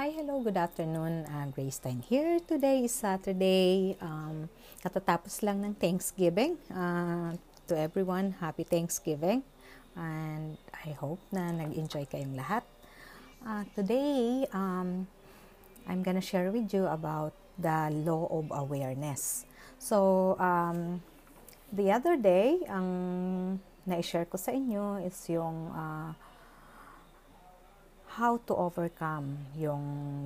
Hi, hello, good afternoon. Uh, Grace Time here. Today is Saturday. Um, katatapos lang ng Thanksgiving. Uh, to everyone, happy Thanksgiving. And I hope na nag-enjoy kayong lahat. Uh, today, um, I'm gonna share with you about the law of awareness. So, um, the other day, ang na-share ko sa inyo is yung uh, how to overcome yung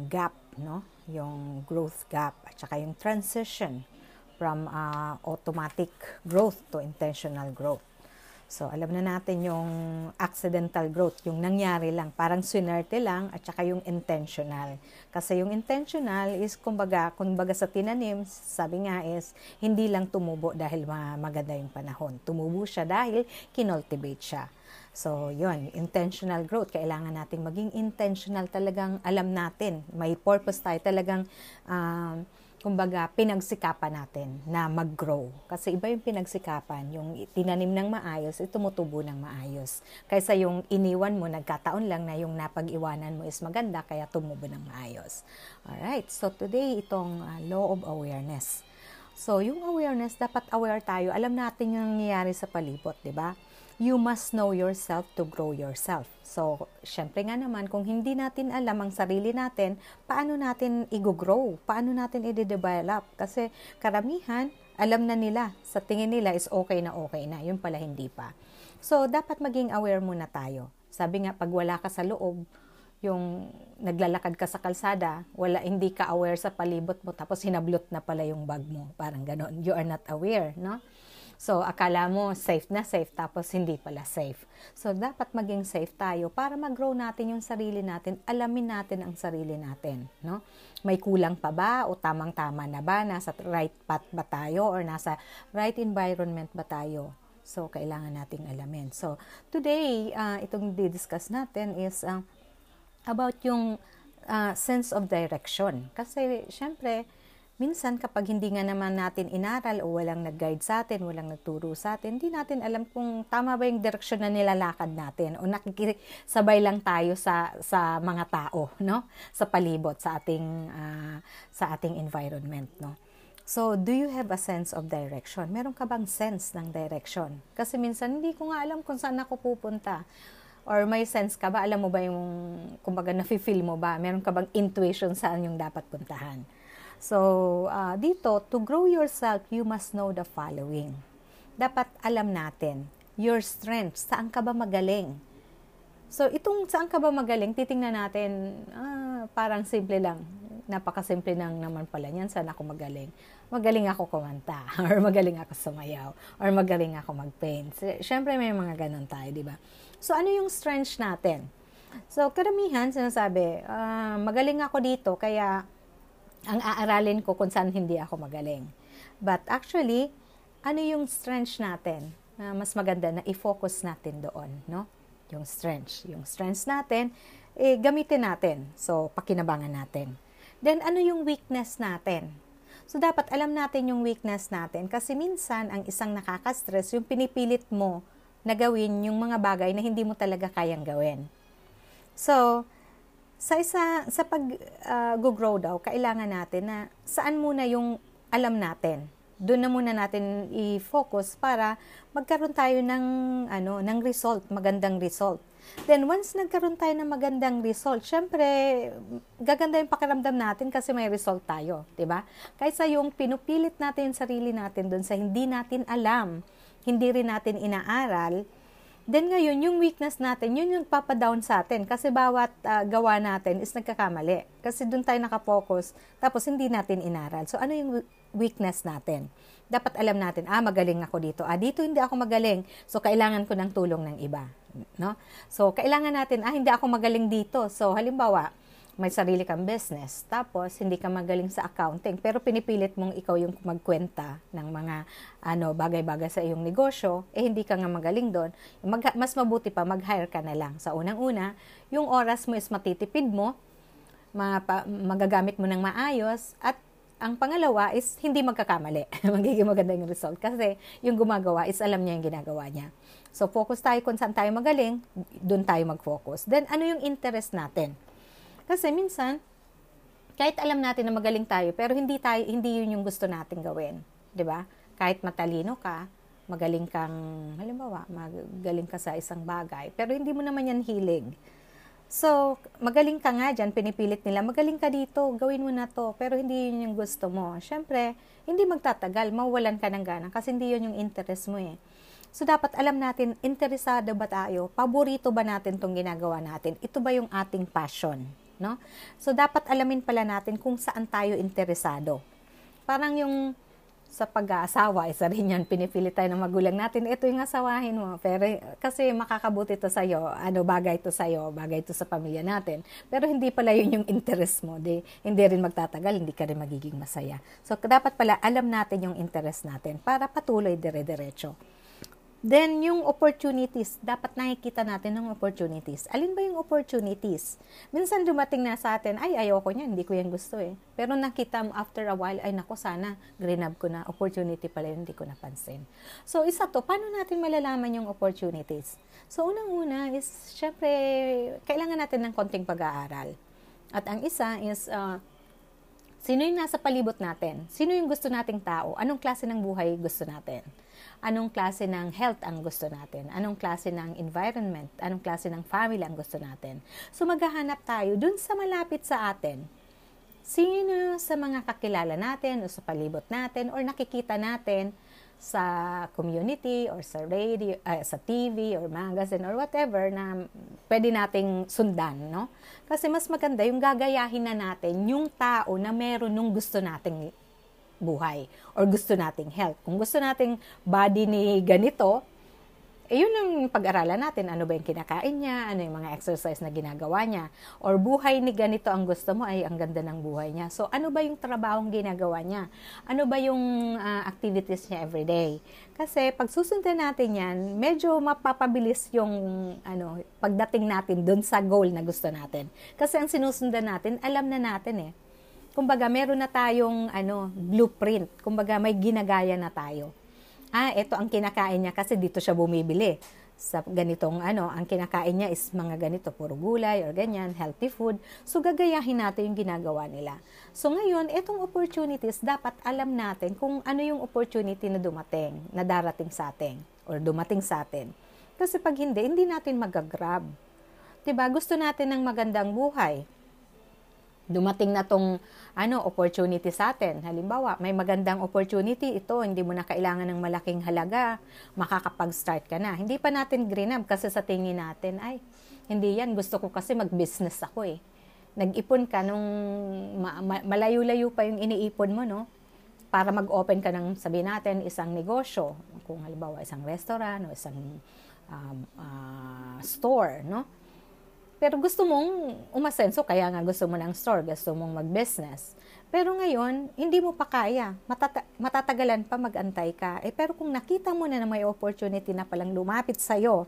gap, no? Yung growth gap at saka yung transition from uh, automatic growth to intentional growth. So, alam na natin yung accidental growth, yung nangyari lang, parang swinerte lang, at saka yung intentional. Kasi yung intentional is, kumbaga, kumbaga sa tinanim, sabi nga is, hindi lang tumubo dahil maganda yung panahon. Tumubo siya dahil kinultivate siya. So, yun, intentional growth. Kailangan nating maging intentional talagang alam natin. May purpose tayo talagang, um, kumbaga, pinagsikapan natin na mag-grow. Kasi iba yung pinagsikapan, yung tinanim ng maayos, ito tumutubo ng maayos. Kaysa yung iniwan mo, nagkataon lang na yung napag-iwanan mo is maganda, kaya tumubo ng maayos. Alright, so today, itong uh, law of awareness. So, yung awareness, dapat aware tayo. Alam natin yung nangyayari sa palibot, di ba? You must know yourself to grow yourself. So, syempre nga naman, kung hindi natin alam ang sarili natin, paano natin i-grow? Paano natin i-develop? Kasi karamihan, alam na nila, sa tingin nila is okay na okay na. Yun pala hindi pa. So, dapat maging aware muna tayo. Sabi nga, pag wala ka sa loob, yung naglalakad ka sa kalsada, wala hindi ka aware sa palibot mo tapos hinablot na pala yung bag mo. Parang ganon. You are not aware, no? So, akala mo safe na safe tapos hindi pala safe. So, dapat maging safe tayo para mag-grow natin yung sarili natin, alamin natin ang sarili natin, no? May kulang pa ba o tamang-tama na ba? Nasa right path ba tayo or nasa right environment ba tayo? So, kailangan nating alamin. So, today, uh, itong di-discuss natin is uh, about yung uh, sense of direction. Kasi, syempre, minsan kapag hindi nga naman natin inaral o walang nag-guide sa atin, walang nagturo sa atin, hindi natin alam kung tama ba yung direksyon na nilalakad natin o nakikisabay lang tayo sa sa mga tao, no? Sa palibot, sa ating uh, sa ating environment, no? So, do you have a sense of direction? Meron ka bang sense ng direction? Kasi minsan hindi ko nga alam kung saan ako pupunta Or may sense ka ba? Alam mo ba yung, kumbaga, nafe-feel mo ba? Meron ka bang intuition saan yung dapat puntahan? So, uh, dito, to grow yourself, you must know the following. Dapat alam natin, your strength, saan ka ba magaling? So, itong saan ka ba magaling, titingnan natin, ah, parang simple lang. Napakasimple lang naman pala niyan, saan ako magaling. Magaling ako kumanta, or magaling ako sumayaw, or magaling ako mag-paint. Siyempre, may mga ganun tayo, di ba? So, ano yung strengths natin? So, karamihan sinasabi, uh, magaling ako dito, kaya ang aaralin ko kung saan hindi ako magaling. But actually, ano yung strengths natin? Na uh, mas maganda na i-focus natin doon, no? Yung strengths. Yung strengths natin, eh, gamitin natin. So, pakinabangan natin. Then, ano yung weakness natin? So, dapat alam natin yung weakness natin kasi minsan, ang isang nakaka-stress, yung pinipilit mo na gawin yung mga bagay na hindi mo talaga kayang gawin. So, sa isa sa pag uh, grow daw, kailangan natin na saan muna yung alam natin. Doon na muna natin i-focus para magkaroon tayo ng ano, ng result, magandang result. Then once nagkaroon tayo ng magandang result, syempre gaganda yung pakiramdam natin kasi may result tayo, 'di ba? Kaysa yung pinupilit natin yung sarili natin doon sa hindi natin alam, hindi rin natin inaaral, then ngayon yung weakness natin, yun yung papadown sa atin kasi bawat uh, gawa natin is nagkakamali. Kasi doon tayo nakapokus, tapos hindi natin inaral. So ano yung weakness natin? Dapat alam natin, ah, magaling ako dito. Ah, dito hindi ako magaling. So kailangan ko ng tulong ng iba, no? So kailangan natin, ah, hindi ako magaling dito. So halimbawa, may sarili kang business, tapos hindi ka magaling sa accounting, pero pinipilit mong ikaw yung magkwenta ng mga ano bagay-bagay sa iyong negosyo, eh hindi ka nga magaling doon, mag, mas mabuti pa mag-hire ka na lang. Sa unang-una, yung oras mo is matitipid mo, mapa, magagamit mo ng maayos, at ang pangalawa is hindi magkakamali. Magiging maganda yung result kasi yung gumagawa is alam niya yung ginagawa niya. So, focus tayo kung saan tayo magaling, doon tayo mag-focus. Then, ano yung interest natin? Kasi minsan, kahit alam natin na magaling tayo, pero hindi tayo hindi yun yung gusto nating gawin, 'di ba? Kahit matalino ka, magaling kang halimbawa, magaling ka sa isang bagay, pero hindi mo naman yan hilig. So, magaling ka nga dyan, pinipilit nila, magaling ka dito, gawin mo na to, pero hindi yun yung gusto mo. Siyempre, hindi magtatagal, mawalan ka ng gana kasi hindi yun yung interest mo eh. So, dapat alam natin, interesado ba tayo? Paborito ba natin tong ginagawa natin? Ito ba yung ating passion? No? So, dapat alamin pala natin kung saan tayo interesado. Parang yung sa pag-aasawa, isa rin yan, pinipilit tayo ng magulang natin, ito yung asawahin mo. Pero kasi makakabuti to sa'yo, ano, bagay to sa'yo, bagay to sa pamilya natin. Pero hindi pala yun yung interest mo. Di, hindi rin magtatagal, hindi ka rin magiging masaya. So, dapat pala alam natin yung interest natin para patuloy dire-diretso. Then, yung opportunities, dapat nakikita natin ng opportunities. Alin ba yung opportunities? Minsan dumating na sa atin, ay, ayoko niyan, hindi ko yan gusto eh. Pero nakita mo after a while, ay nako sana, grab ko na, opportunity pala yun, hindi ko napansin. So, isa to, paano natin malalaman yung opportunities? So, unang-una is, syempre, kailangan natin ng konting pag-aaral. At ang isa is, uh, sino yung nasa palibot natin? Sino yung gusto nating tao? Anong klase ng buhay gusto natin? Anong klase ng health ang gusto natin, anong klase ng environment, anong klase ng family ang gusto natin. So maghahanap tayo dun sa malapit sa atin. Sino sa mga kakilala natin o sa palibot natin or nakikita natin sa community or sa radio, uh, sa TV or magazine or whatever na pwede nating sundan, no? Kasi mas maganda yung gagayahin na natin yung tao na meron nung gusto nating buhay or gusto nating health. Kung gusto nating body ni ganito, eh yun ang pag-aralan natin. Ano ba yung kinakain niya? Ano yung mga exercise na ginagawa niya? Or buhay ni ganito ang gusto mo ay ang ganda ng buhay niya. So ano ba yung trabahong ginagawa niya? Ano ba yung uh, activities niya everyday? Kasi pag susundan natin yan, medyo mapapabilis yung ano, pagdating natin dun sa goal na gusto natin. Kasi ang sinusundan natin, alam na natin eh kumbaga meron na tayong ano, blueprint. Kumbaga may ginagaya na tayo. Ah, ito ang kinakain niya kasi dito siya bumibili. Sa ganitong ano, ang kinakain niya is mga ganito, puro gulay or ganyan, healthy food. So gagayahin natin yung ginagawa nila. So ngayon, itong opportunities, dapat alam natin kung ano yung opportunity na dumating, na darating sa atin or dumating sa atin. Kasi pag hindi, hindi natin magagrab. 'Di ba? Gusto natin ng magandang buhay dumating na tong ano opportunity sa atin. Halimbawa, may magandang opportunity ito, hindi mo na kailangan ng malaking halaga, makakapag-start ka na. Hindi pa natin grinab kasi sa tingin natin, ay, hindi yan, gusto ko kasi mag-business ako eh. Nag-ipon ka nung ma- ma- malayo-layo pa yung iniipon mo, no? Para mag-open ka ng, sabi natin, isang negosyo. Kung halimbawa, isang restaurant o isang um, uh, store, no? Pero gusto mong umasenso, kaya nga gusto mo ng store, gusto mong mag-business. Pero ngayon, hindi mo pa kaya. Matata- matatagalan pa mag-antay ka. Eh, pero kung nakita mo na na may opportunity na palang lumapit sa'yo,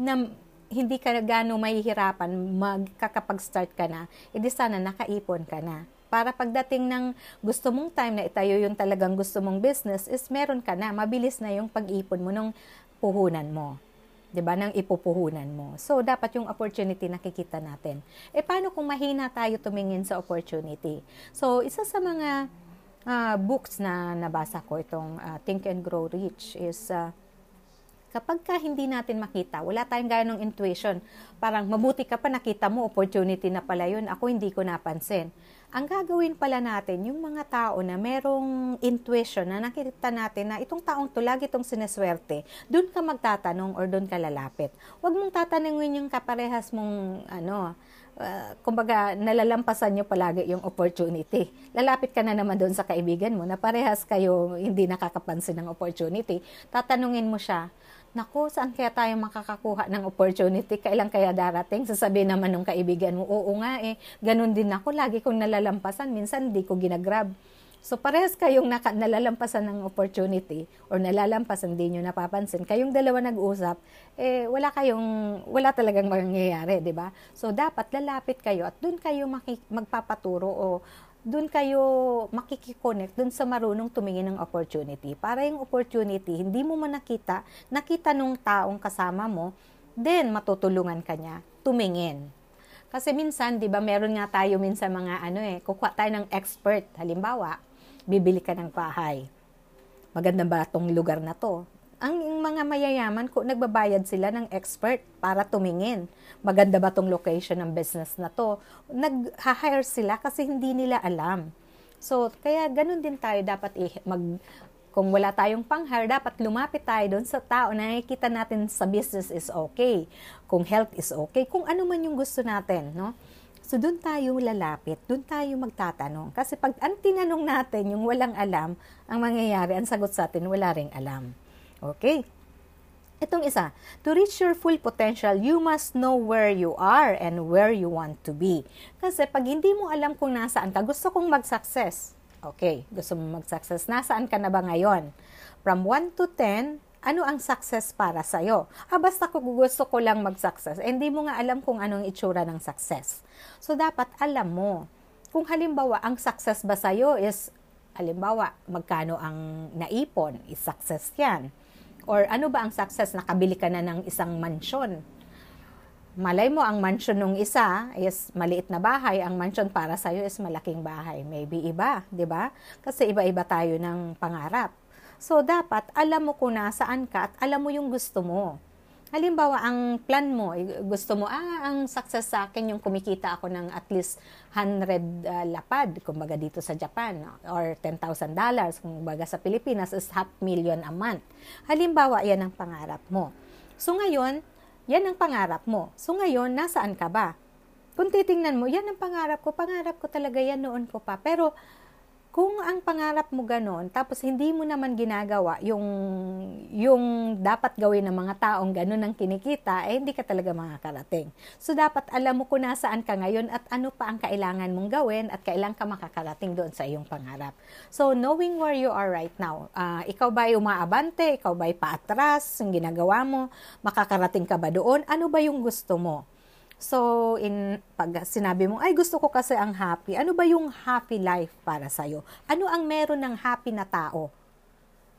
na hindi ka gano mahihirapan, magkakapag-start ka na, edi sana nakaipon ka na. Para pagdating ng gusto mong time na itayo yung talagang gusto mong business, is meron ka na, mabilis na yung pag-ipon mo nung puhunan mo. 'Di ba, nang ipupuhunan mo. So, dapat yung opportunity nakikita natin. Eh, paano kung mahina tayo tumingin sa opportunity? So, isa sa mga uh, books na nabasa ko, itong uh, Think and Grow Rich, is uh, kapag ka hindi natin makita, wala tayong gaya ng intuition, parang mabuti ka pa nakita mo, opportunity na pala yun, ako hindi ko napansin ang gagawin pala natin, yung mga tao na merong intuition na nakita natin na itong taong to lagi itong sineswerte, doon ka magtatanong or doon ka lalapit. Huwag mong tatanungin yung kaparehas mong ano, uh, kumbaga nalalampasan nyo palagi yung opportunity. Lalapit ka na naman doon sa kaibigan mo na parehas kayo hindi nakakapansin ng opportunity. Tatanungin mo siya, Naku, saan kaya tayo makakakuha ng opportunity? Kailan kaya darating? Sasabihin naman ng kaibigan mo, oo nga eh, ganun din ako. Lagi kong nalalampasan. Minsan hindi ko ginagrab. So parehas kayong naka, nalalampasan ng opportunity or nalalampasan din nyo napapansin. Kayong dalawa nag-usap, eh wala kayong, wala talagang mangyayari, di ba? So dapat lalapit kayo at doon kayo maki, magpapaturo o doon kayo makikiconnect doon sa marunong tumingin ng opportunity. Para yung opportunity, hindi mo man nakita, nakita nung taong kasama mo, then matutulungan ka niya tumingin. Kasi minsan, di ba, meron nga tayo minsan mga ano eh, kukuha tayo ng expert. Halimbawa, bibili ka ng bahay. Maganda ba itong lugar na to? Ang mga mayayaman, ko nagbabayad sila ng expert para tumingin. Maganda ba tong location ng business na to? Nag-hire sila kasi hindi nila alam. So, kaya ganun din tayo dapat i- mag kung wala tayong pang-hire, dapat lumapit tayo doon sa tao na nakikita natin sa business is okay. Kung health is okay. Kung ano man yung gusto natin, no? So, doon tayo lalapit, doon tayo magtatanong. Kasi pag ang tinanong natin yung walang alam, ang mangyayari, ang sagot sa atin, wala ring alam. Okay? Itong isa, to reach your full potential, you must know where you are and where you want to be. Kasi pag hindi mo alam kung nasaan ka, gusto kong mag-success. Okay, gusto mo mag-success. Nasaan ka na ba ngayon? From 1 to 10, ano ang success para sa'yo? Ah, basta ko gusto ko lang mag-success. Eh, hindi mo nga alam kung anong itsura ng success. So, dapat alam mo. Kung halimbawa, ang success ba sa'yo is, halimbawa, magkano ang naipon, is success yan. Or ano ba ang success? Nakabili ka na ng isang mansyon malay mo ang mansion nung isa is maliit na bahay, ang mansion para sa iyo is malaking bahay. Maybe iba, 'di ba? Kasi iba-iba tayo ng pangarap. So dapat alam mo kung nasaan ka at alam mo yung gusto mo. Halimbawa, ang plan mo, eh, gusto mo, ah, ang success sa akin yung kumikita ako ng at least 100 uh, lapad, kumbaga dito sa Japan, or $10,000, kumbaga sa Pilipinas is half million a month. Halimbawa, yan ang pangarap mo. So ngayon, yan ang pangarap mo. So ngayon, nasaan ka ba? Kung titingnan mo, yan ang pangarap ko. Pangarap ko talaga yan noon ko pa. Pero kung ang pangarap mo ganon, tapos hindi mo naman ginagawa yung, yung dapat gawin ng mga taong ganon ang kinikita, eh hindi ka talaga makakarating. So dapat alam mo kung nasaan ka ngayon at ano pa ang kailangan mong gawin at kailan ka makakarating doon sa iyong pangarap. So knowing where you are right now, uh, ikaw ba ay umaabante, ikaw ba ay paatras, yung ginagawa mo, makakarating ka ba doon, ano ba yung gusto mo? So, in pag sinabi mo, ay gusto ko kasi ang happy, ano ba yung happy life para sa'yo? Ano ang meron ng happy na tao?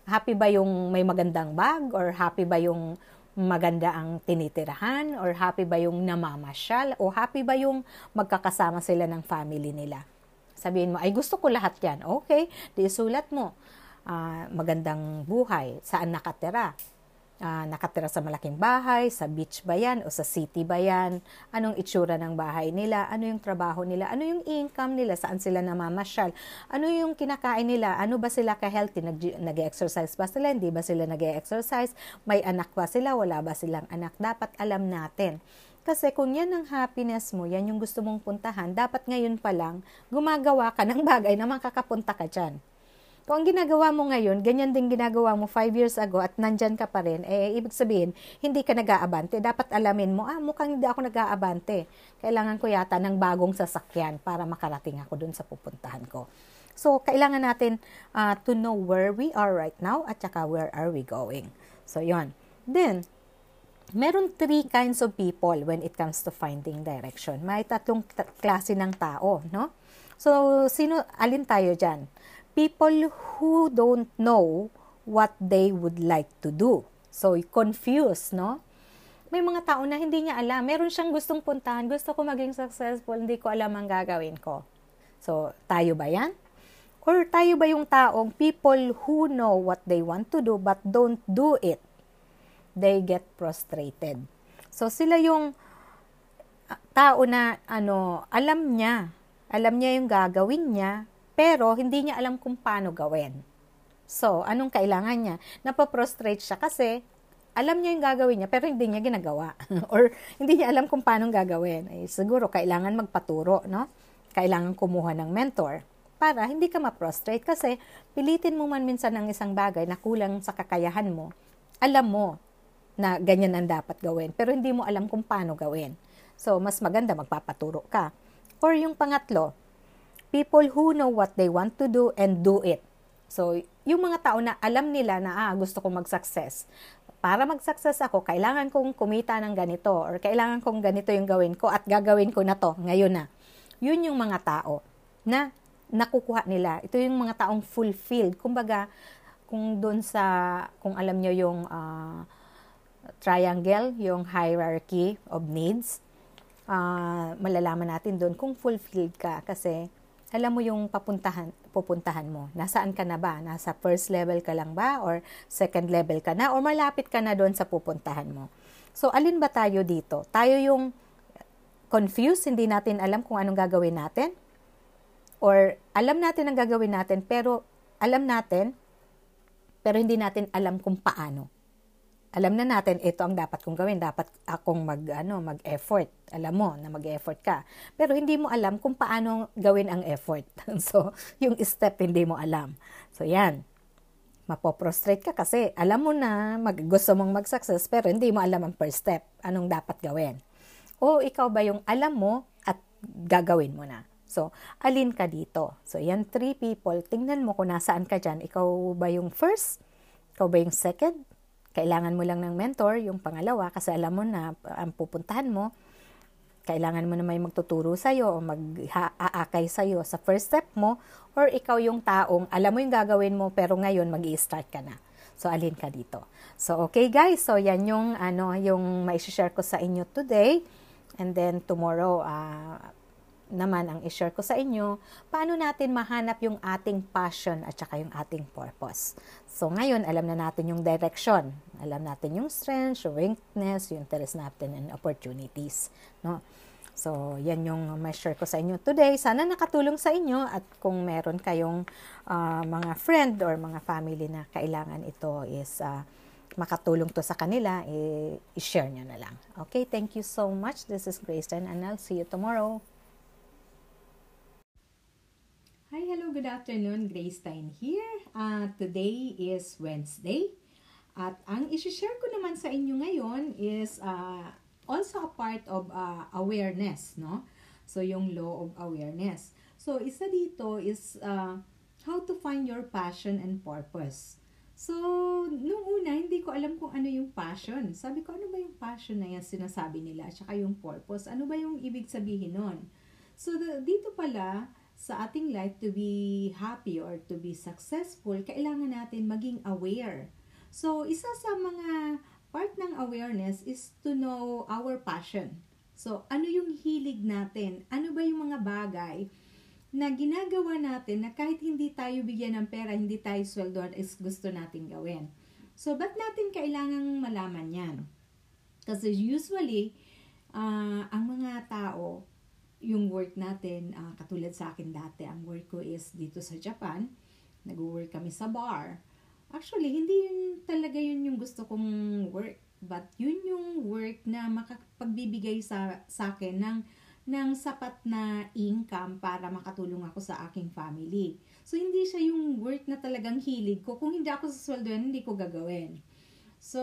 Happy ba yung may magandang bag? Or happy ba yung maganda ang tinitirahan? Or happy ba yung namamasyal? O happy ba yung magkakasama sila ng family nila? Sabihin mo, ay gusto ko lahat yan. Okay, di sulat mo. Uh, magandang buhay, saan nakatira, uh, nakatira sa malaking bahay, sa beach ba yan o sa city ba yan, anong itsura ng bahay nila, ano yung trabaho nila, ano yung income nila, saan sila namamasyal, ano yung kinakain nila, ano ba sila ka-healthy, nag-exercise ba sila, hindi ba sila nag-exercise, may anak ba sila, wala ba silang anak, dapat alam natin. Kasi kung yan ang happiness mo, yan yung gusto mong puntahan, dapat ngayon pa lang gumagawa ka ng bagay na makakapunta ka dyan. Kung ang ginagawa mo ngayon, ganyan din ginagawa mo 5 years ago at nandyan ka pa rin, eh, ibig sabihin, hindi ka nag-aabante. Dapat alamin mo, ah, mukhang hindi ako nag-aabante. Kailangan ko yata ng bagong sasakyan para makarating ako dun sa pupuntahan ko. So, kailangan natin uh, to know where we are right now at saka where are we going. So, yon. Then, meron three kinds of people when it comes to finding direction. May tatlong klase ng tao, no? So, sino, alin tayo dyan? People who don't know what they would like to do. So, confused, no? May mga tao na hindi niya alam. Meron siyang gustong puntahan. Gusto ko maging successful. Hindi ko alam ang gagawin ko. So, tayo ba yan? Or tayo ba yung taong people who know what they want to do but don't do it? They get frustrated. So, sila yung ah, tao na ano, alam niya. Alam niya yung gagawin niya, pero hindi niya alam kung paano gawin. So, anong kailangan niya? Napaprostrate siya kasi alam niya yung gagawin niya pero hindi niya ginagawa. Or hindi niya alam kung paano gagawin. Eh, siguro kailangan magpaturo, no? Kailangan kumuha ng mentor para hindi ka ma-prostrate kasi pilitin mo man minsan ng isang bagay na kulang sa kakayahan mo. Alam mo na ganyan ang dapat gawin pero hindi mo alam kung paano gawin. So, mas maganda magpapaturo ka. Or yung pangatlo, people who know what they want to do and do it. So, yung mga tao na alam nila na ah, gusto kong mag-success. Para mag-success ako, kailangan kong kumita ng ganito or kailangan kong ganito yung gawin ko at gagawin ko na to ngayon na. Yun yung mga tao na nakukuha nila. Ito yung mga taong fulfilled. Kumbaga, kung doon sa, kung alam nyo yung uh, triangle, yung hierarchy of needs, uh, malalaman natin doon kung fulfilled ka kasi alam mo yung papuntahan, pupuntahan mo. Nasaan ka na ba? Nasa first level ka lang ba? Or second level ka na? Or malapit ka na doon sa pupuntahan mo? So, alin ba tayo dito? Tayo yung confused, hindi natin alam kung anong gagawin natin? Or alam natin ang gagawin natin, pero alam natin, pero hindi natin alam kung paano alam na natin ito ang dapat kong gawin, dapat akong mag ano, mag-effort. Alam mo na mag-effort ka. Pero hindi mo alam kung paano gawin ang effort. so, yung step hindi mo alam. So, yan. Mapoprostrate ka kasi alam mo na mag, gusto mong mag-success pero hindi mo alam ang first step. Anong dapat gawin. O ikaw ba yung alam mo at gagawin mo na. So, alin ka dito? So, yan three people. Tingnan mo kung nasaan ka dyan. Ikaw ba yung first? Ikaw ba yung second? Kailangan mo lang ng mentor, yung pangalawa, kasi alam mo na ang pupuntahan mo, kailangan mo na may magtuturo sa'yo o mag-aakay sa'yo sa first step mo, or ikaw yung taong, alam mo yung gagawin mo, pero ngayon mag start ka na. So, alin ka dito. So, okay guys, so yan yung, ano, yung mai-share ko sa inyo today. And then tomorrow, uh, naman ang i-share ko sa inyo, paano natin mahanap yung ating passion at saka yung ating purpose. So ngayon, alam na natin yung direction. Alam natin yung strengths, yung weakness, yung interest natin and opportunities. No? So, yan yung ma-share ko sa inyo today. Sana nakatulong sa inyo at kung meron kayong uh, mga friend or mga family na kailangan ito is uh, makatulong to sa kanila, eh, i-share nyo na lang. Okay, thank you so much. This is Grace and I'll see you tomorrow. Hi, hello, good afternoon. Grace Stein here. Uh, today is Wednesday. At ang isi-share ko naman sa inyo ngayon is uh, also a part of uh, awareness, no? So, yung law of awareness. So, isa dito is uh, how to find your passion and purpose. So, nung una, hindi ko alam kung ano yung passion. Sabi ko, ano ba yung passion na yan sinasabi nila? At saka yung purpose. Ano ba yung ibig sabihin nun? So, the, dito pala, sa ating life to be happy or to be successful, kailangan natin maging aware. So, isa sa mga part ng awareness is to know our passion. So, ano yung hilig natin? Ano ba yung mga bagay na ginagawa natin na kahit hindi tayo bigyan ng pera, hindi tayo sweldoan, is gusto natin gawin? So, ba't natin kailangang malaman yan? Kasi usually, uh, ang mga tao, yung work natin, uh, katulad sa akin dati, ang work ko is dito sa Japan. Nag-work kami sa bar. Actually, hindi yun talaga yun yung gusto kong work. But yun yung work na makapagbibigay sa, sa akin ng, ng sapat na income para makatulong ako sa aking family. So, hindi siya yung work na talagang hilig ko. Kung hindi ako sa sweldo hindi ko gagawin. So,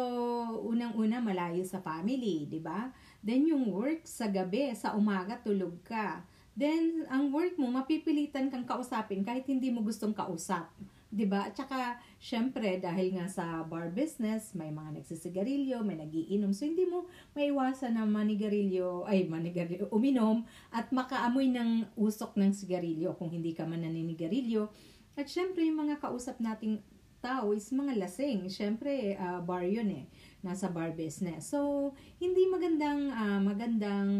unang-una, malayo sa family, di ba? Then yung work sa gabi, sa umaga tulog ka. Then ang work mo mapipilitan kang kausapin kahit hindi mo gustong kausap. 'di ba? At saka syempre dahil nga sa bar business, may mga nagsisigarilyo, may nagiinom. So hindi mo maiwasan na manigarilyo, ay manigarilyo, uminom at makaamoy ng usok ng sigarilyo kung hindi ka man naninigarilyo. At syempre yung mga kausap nating tao is mga lasing. Syempre uh, bar yun eh nasa bar business. So, hindi magandang uh, magandang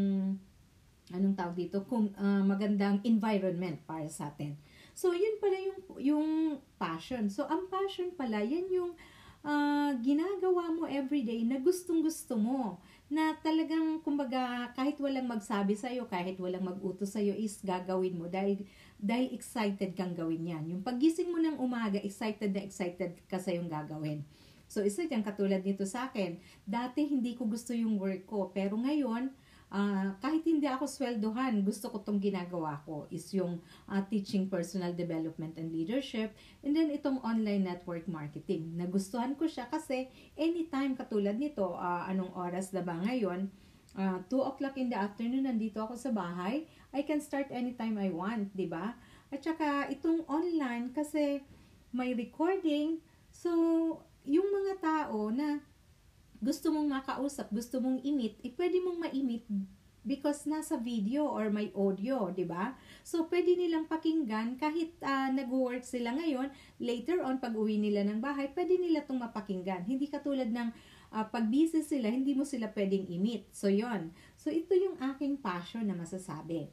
anong tawag dito, kung uh, magandang environment para sa atin. So, yun pala yung yung passion. So, ang passion pala, yan yung uh, ginagawa mo everyday na gustong-gusto mo. Na talagang, kumbaga, kahit walang magsabi sa'yo, kahit walang mag-utos sa'yo, is gagawin mo dahil, dahil excited kang gawin yan. Yung pagising mo ng umaga, excited na excited ka sa yung gagawin. So, isa dyan katulad nito sa akin. Dati hindi ko gusto yung work ko, pero ngayon, uh, kahit hindi ako sweldohan, gusto ko tong ginagawa ko is yung uh, teaching personal development and leadership and then itong online network marketing. Nagustuhan ko siya kasi anytime katulad nito, uh, anong oras na ba ngayon, uh, 2 o'clock in the afternoon, nandito ako sa bahay, I can start anytime I want, di ba? At saka itong online kasi may recording, so yung mga tao na gusto mong makausap, gusto mong imit, eh pwede mong ma-imit because nasa video or may audio, 'di ba? So pwede nilang pakinggan kahit uh, nag-work sila ngayon, later on pag uwi nila ng bahay, pwede nila 'tong mapakinggan. Hindi katulad ng uh, pag busy sila, hindi mo sila pwedeng imit. So 'yon. So, ito yung aking passion na masasabi.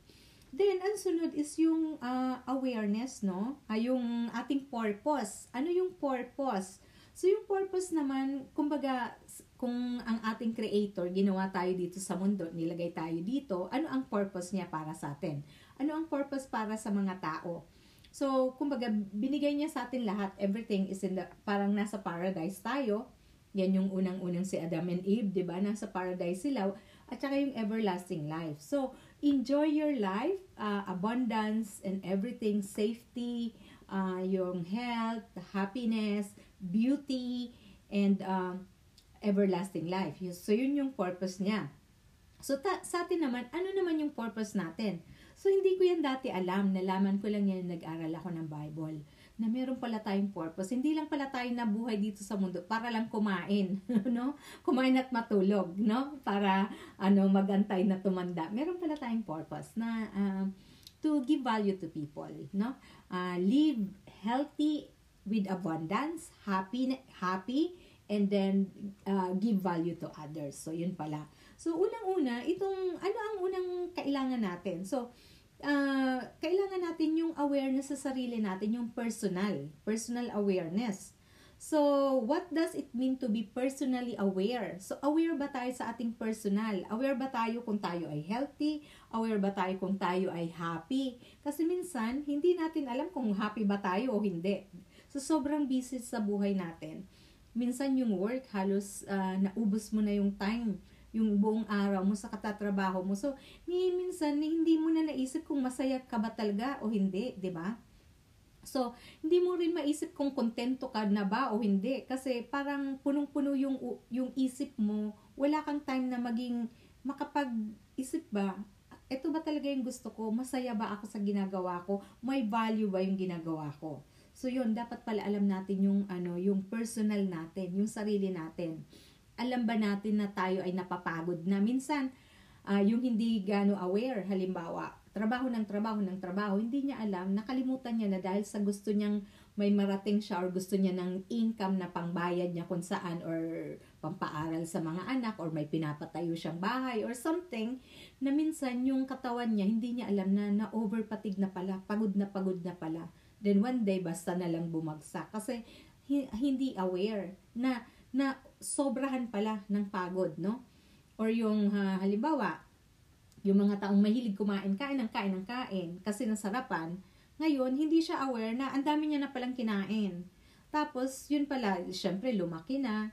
Then, ang sunod is yung uh, awareness, no? Uh, yung ating purpose. Ano yung purpose? So, yung purpose naman, kumbaga, kung ang ating creator, ginawa tayo dito sa mundo, nilagay tayo dito, ano ang purpose niya para sa atin? Ano ang purpose para sa mga tao? So, kumbaga, binigay niya sa atin lahat. Everything is in the, parang nasa paradise tayo. Yan yung unang-unang si Adam and Eve, di ba? Nasa paradise sila. At saka yung everlasting life. So, enjoy your life, uh, abundance and everything, safety, uh, yung health, happiness, beauty, and uh, everlasting life. So, yun yung purpose niya. So, ta- sa atin naman, ano naman yung purpose natin? So, hindi ko yan dati alam. Nalaman ko lang yan, nag-aral ako ng Bible na meron pala tayong purpose. Hindi lang pala tayo nabuhay dito sa mundo para lang kumain, no? Kumain at matulog, no? Para ano magantay na tumanda. Meron pala tayong purpose na uh, to give value to people, no? Uh, live healthy with abundance, happy happy and then uh, give value to others. So yun pala. So unang-una, itong ano ang unang kailangan natin? So uh, kailangan natin yung awareness sa sarili natin, yung personal, personal awareness. So, what does it mean to be personally aware? So, aware ba tayo sa ating personal? Aware ba tayo kung tayo ay healthy? Aware ba tayo kung tayo ay happy? Kasi minsan, hindi natin alam kung happy ba tayo o hindi. So, sobrang busy sa buhay natin. Minsan yung work, halos uh, naubos mo na yung time yung buong araw mo sa katatrabaho mo. So, ni minsan hindi mo na naisip kung masaya ka ba talaga o hindi, 'di ba? So, hindi mo rin maisip kung kontento ka na ba o hindi kasi parang punong-puno yung yung isip mo, wala kang time na maging makapag-isip ba ito ba talaga yung gusto ko? Masaya ba ako sa ginagawa ko? May value ba yung ginagawa ko? So yun, dapat pala alam natin yung ano, yung personal natin, yung sarili natin. Alam ba natin na tayo ay napapagod na? Minsan uh, yung hindi gano aware halimbawa trabaho ng trabaho ng trabaho hindi niya alam nakalimutan niya na dahil sa gusto niyang may marating siya or gusto niya ng income na pangbayad niya kung saan or pampaaral sa mga anak or may pinapatayo siyang bahay or something na minsan yung katawan niya hindi niya alam na na overpatig na pala pagod na pagod na pala then one day basta na lang bumagsak kasi hindi aware na na sobrahan pala ng pagod, no? Or yung uh, halimbawa, yung mga taong mahilig kumain, kain ng kain ng kain kasi nasarapan, ngayon hindi siya aware na ang dami niya na palang kinain. Tapos, yun pala, syempre lumaki na.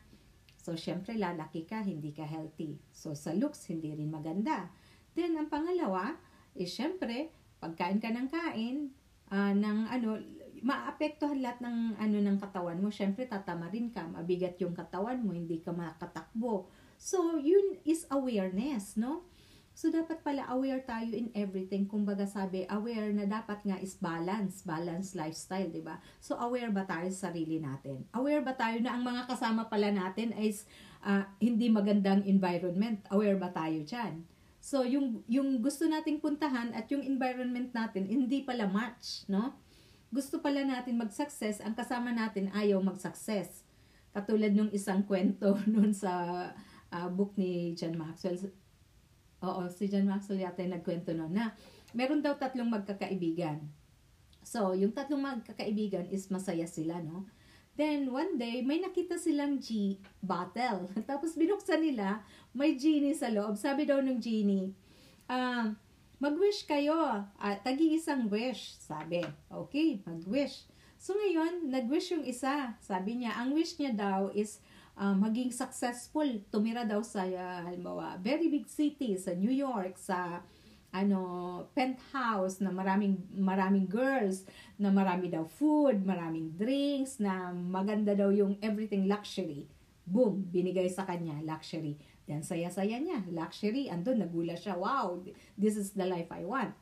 So, syempre lalaki ka, hindi ka healthy. So, sa looks, hindi rin maganda. Then, ang pangalawa, is syempre, pagkain ka ng kain, uh, ng ano, maapektuhan lahat ng ano ng katawan mo. Syempre tatama rin ka, mabigat yung katawan mo, hindi ka makatakbo. So, yun is awareness, no? So, dapat pala aware tayo in everything. Kumbaga sabi, aware na dapat nga is balance, balance lifestyle, di ba? So, aware ba tayo sa sarili natin? Aware ba tayo na ang mga kasama pala natin is uh, hindi magandang environment? Aware ba tayo dyan? So, yung, yung gusto nating puntahan at yung environment natin, hindi pala match, no? gusto pala natin mag-success, ang kasama natin ayaw mag-success. Katulad nung isang kwento noon sa uh, book ni John Maxwell. Oo, si John Maxwell yata yung nagkwento noon na meron daw tatlong magkakaibigan. So, yung tatlong magkakaibigan is masaya sila, no? Then, one day, may nakita silang G bottle. Tapos, binuksan nila, may genie sa loob. Sabi daw ng genie, uh, Mag-wish kayo. Uh, tagi-isang wish, sabi. Okay, mag-wish. So ngayon, nag-wish yung isa. Sabi niya, ang wish niya daw is uh, maging successful. Tumira daw sa, uh, halimbawa, very big city, sa New York, sa ano, penthouse na maraming maraming girls, na marami daw food, maraming drinks, na maganda daw yung everything luxury. Boom, binigay sa kanya, luxury. Yan, saya-saya niya. Luxury. Andun, nagula siya. Wow, this is the life I want.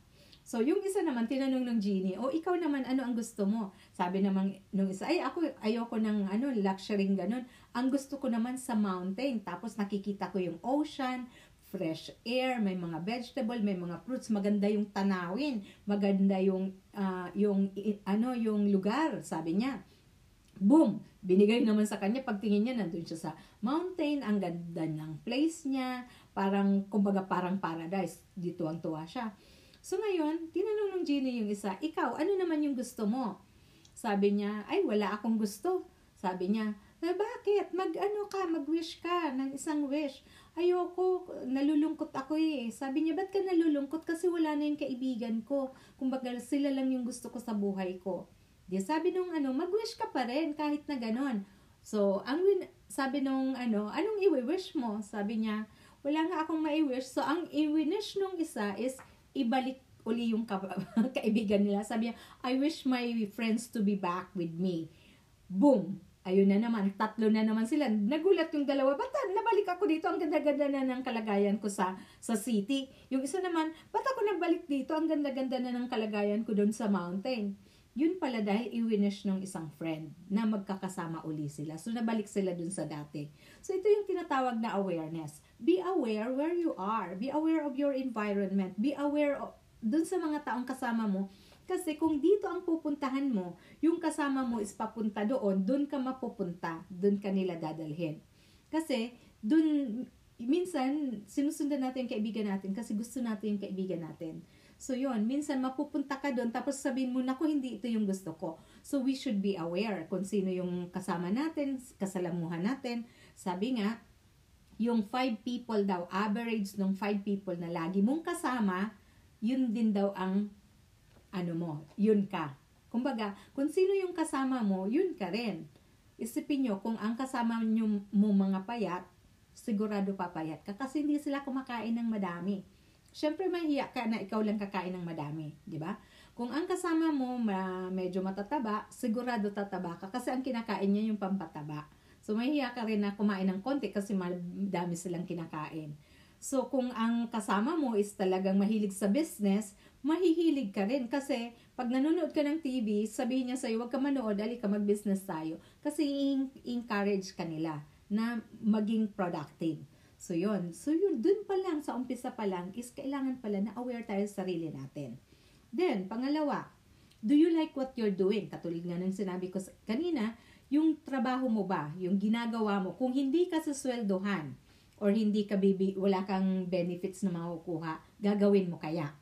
So, yung isa naman, tinanong ng genie, o oh, ikaw naman, ano ang gusto mo? Sabi naman nung isa, ay ako, ayoko ng ano, luxury ganun. Ang gusto ko naman sa mountain. Tapos nakikita ko yung ocean, fresh air, may mga vegetable, may mga fruits, maganda yung tanawin, maganda yung uh, yung ano yung lugar, sabi niya. Boom! Binigay naman sa kanya, pagtingin niya, nandun siya sa mountain, ang ganda ng place niya, Parang, kumbaga parang paradise. Dito ang tuwa siya. So ngayon, tinanong ng Genie yung isa, ikaw, ano naman yung gusto mo? Sabi niya, ay wala akong gusto. Sabi niya, na bakit? Mag ano ka, mag-wish ka ng isang wish. Ayoko, nalulungkot ako eh. Sabi niya, ba't ka nalulungkot? Kasi wala na yung kaibigan ko. Kumbaga, sila lang yung gusto ko sa buhay ko. Di sabi nung ano, mag-wish ka pa rin kahit na ganon. So, ang win- sabi nung ano, anong i-wish mo? Sabi niya, wala nga akong mai-wish. So, ang i-wish nung isa is ibalik uli yung ka- kaibigan nila. Sabi niya, I wish my friends to be back with me. Boom! Ayun na naman, tatlo na naman sila. Nagulat yung dalawa, ba't nabalik ako dito? Ang ganda-ganda na ng kalagayan ko sa sa city. Yung isa naman, ba't ako nabalik dito? Ang ganda-ganda na ng kalagayan ko doon sa mountain. Yun pala dahil i-winish ng isang friend na magkakasama uli sila. So, nabalik sila dun sa dati. So, ito yung tinatawag na awareness. Be aware where you are. Be aware of your environment. Be aware of, dun sa mga taong kasama mo kasi kung dito ang pupuntahan mo, yung kasama mo is papunta doon, doon ka mapupunta, doon ka nila dadalhin. Kasi, doon, minsan, sinusundan natin yung kaibigan natin kasi gusto natin yung kaibigan natin. So, yun, minsan mapupunta ka doon, tapos sabihin mo, naku, hindi ito yung gusto ko. So, we should be aware kung sino yung kasama natin, kasalamuhan natin. Sabi nga, yung five people daw, average ng five people na lagi mong kasama, yun din daw ang ano mo, yun ka. Kumbaga, kung sino yung kasama mo, yun ka rin. Isipin nyo, kung ang kasama nyo mo mga payat, sigurado papayat ka kasi hindi sila kumakain ng madami. Siyempre, mahiya ka na ikaw lang kakain ng madami, di ba? Kung ang kasama mo ma, medyo matataba, sigurado tataba ka kasi ang kinakain niya yung pampataba. So, mahiya ka rin na kumain ng konti kasi madami silang kinakain. So, kung ang kasama mo is talagang mahilig sa business, mahihilig ka rin. Kasi, pag nanonood ka ng TV, sabihin niya sa'yo, huwag ka manood, ali ka mag-business tayo. Kasi, encourage ka nila na maging productive. So, yun. So, yun, dun pa lang, sa umpisa pa lang, is kailangan pala na aware tayo sa sarili natin. Then, pangalawa, do you like what you're doing? Katulad nga ng sinabi ko kanina, yung trabaho mo ba, yung ginagawa mo, kung hindi ka susweldohan, or hindi ka bibi, wala kang benefits na makukuha, gagawin mo kaya?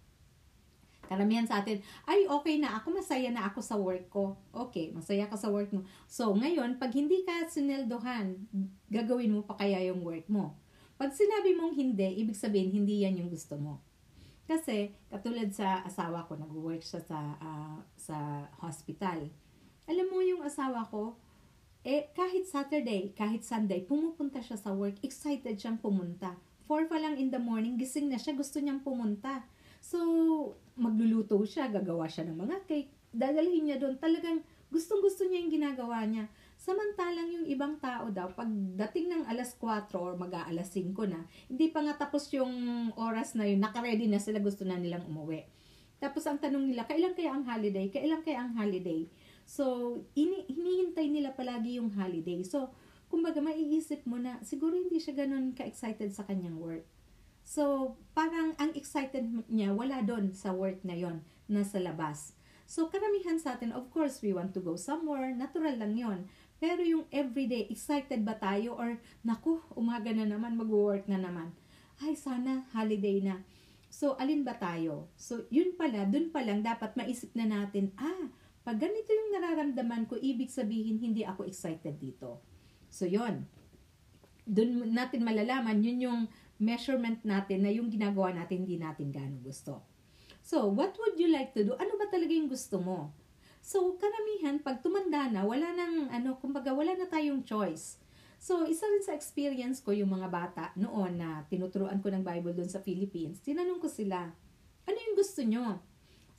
Karamihan sa atin, ay okay na ako, masaya na ako sa work ko. Okay, masaya ka sa work mo. So, ngayon, pag hindi ka sineldohan, gagawin mo pa kaya yung work mo. Pag sinabi mong hindi, ibig sabihin, hindi yan yung gusto mo. Kasi, katulad sa asawa ko, nag-work siya sa, uh, sa hospital. Alam mo yung asawa ko, eh, kahit Saturday, kahit Sunday, pumupunta siya sa work, excited siyang pumunta. 4 pa lang in the morning, gising na siya, gusto niyang pumunta. So, magluluto siya, gagawa siya ng mga cake, dadalhin niya doon. Talagang gustong-gusto niya yung ginagawa niya. Samantalang yung ibang tao daw, pag dating ng alas 4 or mag-aalas 5 na, hindi pa nga tapos yung oras na yun, nakaready na sila, gusto na nilang umuwi. Tapos ang tanong nila, kailan kaya ang holiday? Kailan kaya ang holiday? So, ini- hinihintay nila palagi yung holiday. So, kumbaga, maiisip mo na, siguro hindi siya ganun ka-excited sa kanyang work. So, parang ang excited niya, wala doon sa work na yon nasa labas. So, karamihan sa atin, of course, we want to go somewhere, natural lang yon Pero yung everyday, excited ba tayo? Or, naku, umaga na naman, mag-work na naman. Ay, sana, holiday na. So, alin ba tayo? So, yun pala, dun pa lang, dapat maisip na natin, ah, pag ganito yung nararamdaman ko, ibig sabihin hindi ako excited dito. So, yon Doon natin malalaman, yun yung measurement natin na yung ginagawa natin hindi natin gano'ng gusto. So, what would you like to do? Ano ba talaga yung gusto mo? So, karamihan, pag tumanda na, wala nang, ano, kumbaga, wala na tayong choice. So, isa rin sa experience ko yung mga bata noon na tinuturuan ko ng Bible doon sa Philippines, tinanong ko sila, ano yung gusto nyo?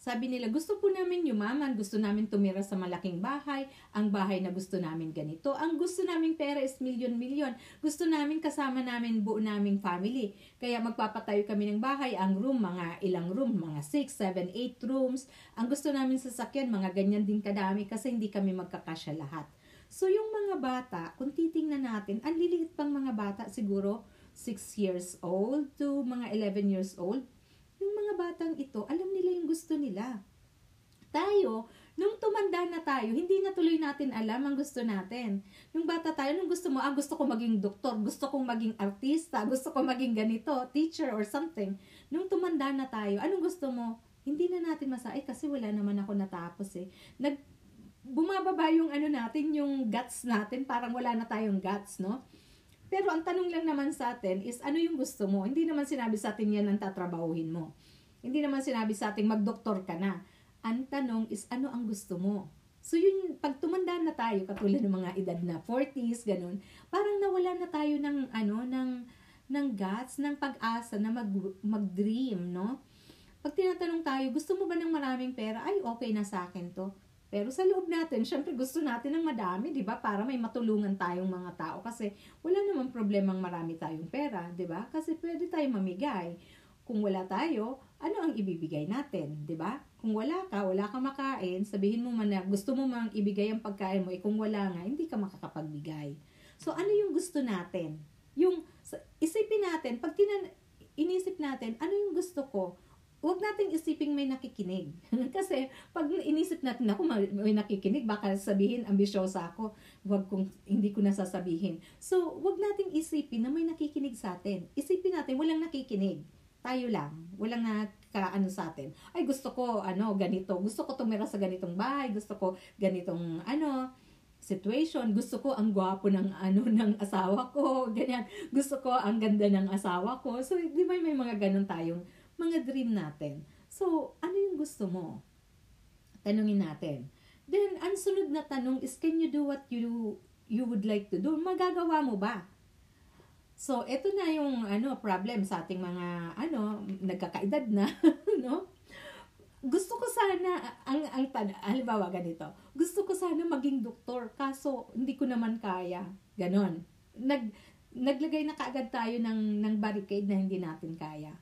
Sabi nila, gusto po namin yumaman, gusto namin tumira sa malaking bahay, ang bahay na gusto namin ganito. Ang gusto namin pera is milyon-milyon. Gusto namin kasama namin buo naming family. Kaya magpapatayo kami ng bahay, ang room, mga ilang room, mga 6, 7, 8 rooms. Ang gusto namin sasakyan, mga ganyan din kadami kasi hindi kami magkakasya lahat. So yung mga bata, kung titingnan natin, ang liliit pang mga bata siguro 6 years old to mga 11 years old, yung mga batang ito, alam nila yung gusto nila. Tayo, Nung tumanda na tayo, hindi na tuloy natin alam ang gusto natin. Nung bata tayo, nung gusto mo, ah, gusto ko maging doktor, gusto kong maging artista, gusto ko maging ganito, teacher or something. Nung tumanda na tayo, anong gusto mo? Hindi na natin masa, ay kasi wala naman ako natapos eh. Nag, bumababa yung ano natin, yung guts natin, parang wala na tayong guts, no? Pero ang tanong lang naman sa atin is ano yung gusto mo? Hindi naman sinabi sa atin yan ang tatrabahuhin mo. Hindi naman sinabi sa atin magdoktor ka na ang tanong is ano ang gusto mo? So yun, pag tumanda na tayo, katulad ng mga edad na 40s, ganun, parang nawala na tayo ng, ano, ng, ng guts, ng pag-asa na mag, mag-dream, no? Pag tinatanong tayo, gusto mo ba ng maraming pera? Ay, okay na sa akin to. Pero sa loob natin, syempre gusto natin ng madami, 'di ba? Para may matulungan tayong mga tao kasi wala namang problemang marami tayong pera, 'di ba? Kasi pwede tayong mamigay. Kung wala tayo, ano ang ibibigay natin, 'di ba? Kung wala ka, wala ka makain, sabihin mo man na gusto mo mang ibigay ang pagkain mo, eh kung wala nga, hindi ka makakapagbigay. So ano yung gusto natin? Yung isipin natin, pag tinan inisip natin, ano yung gusto ko? Huwag nating isiping may nakikinig. Kasi pag inisip natin ako may nakikinig, baka sabihin ambisyosa ako, wag kong hindi ko nasasabihin. So, wag nating isipin na may nakikinig sa atin. Isipin natin walang nakikinig tayo lang, walang nakakaano sa atin. Ay, gusto ko, ano, ganito. Gusto ko tumira sa ganitong bahay. Gusto ko ganitong, ano, situation. Gusto ko ang gwapo ng, ano, ng asawa ko. Ganyan. Gusto ko ang ganda ng asawa ko. So, di ba may mga ganun tayong mga dream natin. So, ano yung gusto mo? Tanungin natin. Then, ang sunod na tanong is, can you do what you you would like to do? Magagawa mo ba? So, ito na yung ano problem sa ating mga ano nagkakaedad na, no? Gusto ko sana ang ang halimbawa ganito. Gusto ko sana maging doktor kaso hindi ko naman kaya. Ganon. Nag naglagay na kaagad tayo ng ng barricade na hindi natin kaya.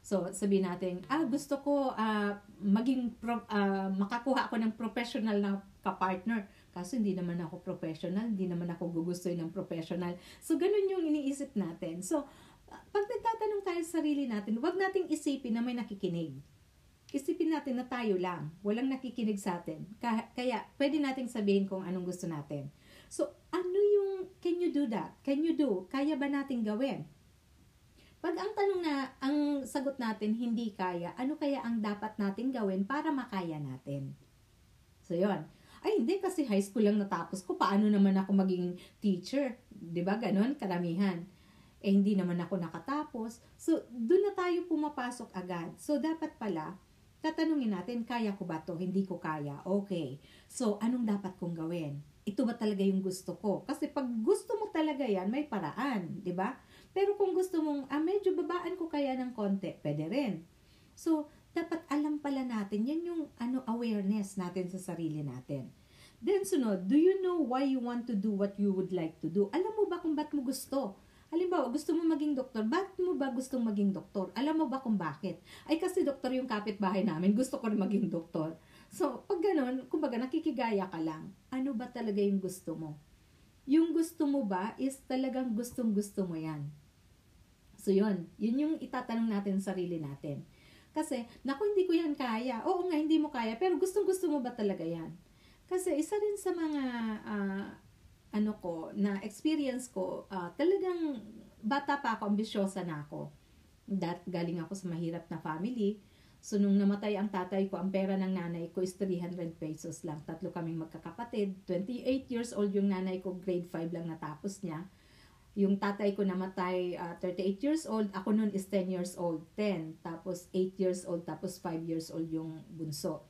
So, sabi natin, ah, gusto ko uh, maging pro, uh, makakuha ako ng professional na ka-partner Kaso hindi naman ako professional, hindi naman ako gugustoy ng professional. So, ganun yung iniisip natin. So, pag nagtatanong tayo sa sarili natin, wag nating isipin na may nakikinig. Isipin natin na tayo lang, walang nakikinig sa atin. Kaya, pwede nating sabihin kung anong gusto natin. So, ano yung, can you do that? Can you do? Kaya ba nating gawin? Pag ang tanong na, ang sagot natin hindi kaya, ano kaya ang dapat nating gawin para makaya natin? So, yon ay, hindi kasi high school lang natapos ko. Paano naman ako maging teacher? ba Ganon, karamihan. Eh, hindi naman ako nakatapos. So, doon na tayo pumapasok agad. So, dapat pala, tatanungin natin, kaya ko ba to? Hindi ko kaya. Okay. So, anong dapat kong gawin? Ito ba talaga yung gusto ko? Kasi pag gusto mo talaga yan, may paraan, ba? Pero kung gusto mong, ah, medyo babaan ko kaya ng konti, pwede rin. So, dapat alam pala natin, yan yung ano awareness natin sa sarili natin. Then sunod, do you know why you want to do what you would like to do? Alam mo ba kung ba't mo gusto? Halimbawa, gusto mo maging doktor. Ba't mo ba gustong maging doktor? Alam mo ba kung bakit? Ay kasi doktor yung kapitbahay namin. Gusto ko rin maging doktor. So, pag ganun, kumbaga nakikigaya ka lang. Ano ba talaga yung gusto mo? Yung gusto mo ba is talagang gustong gusto mo yan. So, yun. Yun yung itatanong natin sa sarili natin. Kasi, naku, hindi ko yan kaya. Oo nga, hindi mo kaya. Pero gustong gusto mo ba talaga yan? Kasi isa rin sa mga uh, ano ko, na experience ko, uh, talagang bata pa ako, ambisyosa na ako. Dat, galing ako sa mahirap na family. So, nung namatay ang tatay ko, ang pera ng nanay ko is 300 pesos lang. Tatlo kaming magkakapatid. 28 years old yung nanay ko, grade 5 lang natapos niya yung tatay ko namatay uh, ah, 38 years old, ako noon is 10 years old, 10, tapos 8 years old, tapos 5 years old yung bunso.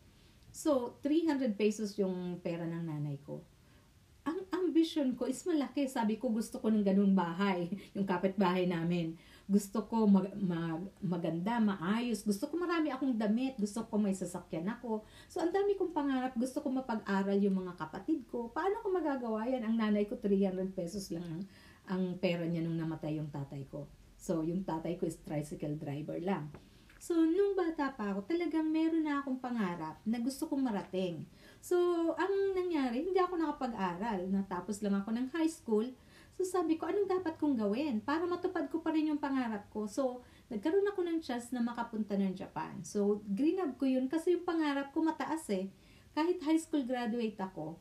So, 300 pesos yung pera ng nanay ko. Ang ambition ko is malaki. Sabi ko, gusto ko ng ganung bahay, yung kapitbahay namin. Gusto ko mag, mag, maganda, maayos. Gusto ko marami akong damit. Gusto ko may sasakyan ako. So, ang dami kong pangarap. Gusto ko mapag-aral yung mga kapatid ko. Paano ko magagawa yan? Ang nanay ko, 300 pesos lang ang ang pera niya nung namatay yung tatay ko. So, yung tatay ko is tricycle driver lang. So, nung bata pa ako, talagang meron na akong pangarap na gusto kong marating. So, ang nangyari, hindi ako nakapag-aral. Natapos lang ako ng high school. So, sabi ko, anong dapat kong gawin para matupad ko pa rin yung pangarap ko? So, nagkaroon ako ng chance na makapunta ng Japan. So, green up ko yun kasi yung pangarap ko mataas eh. kahit high school graduate ako,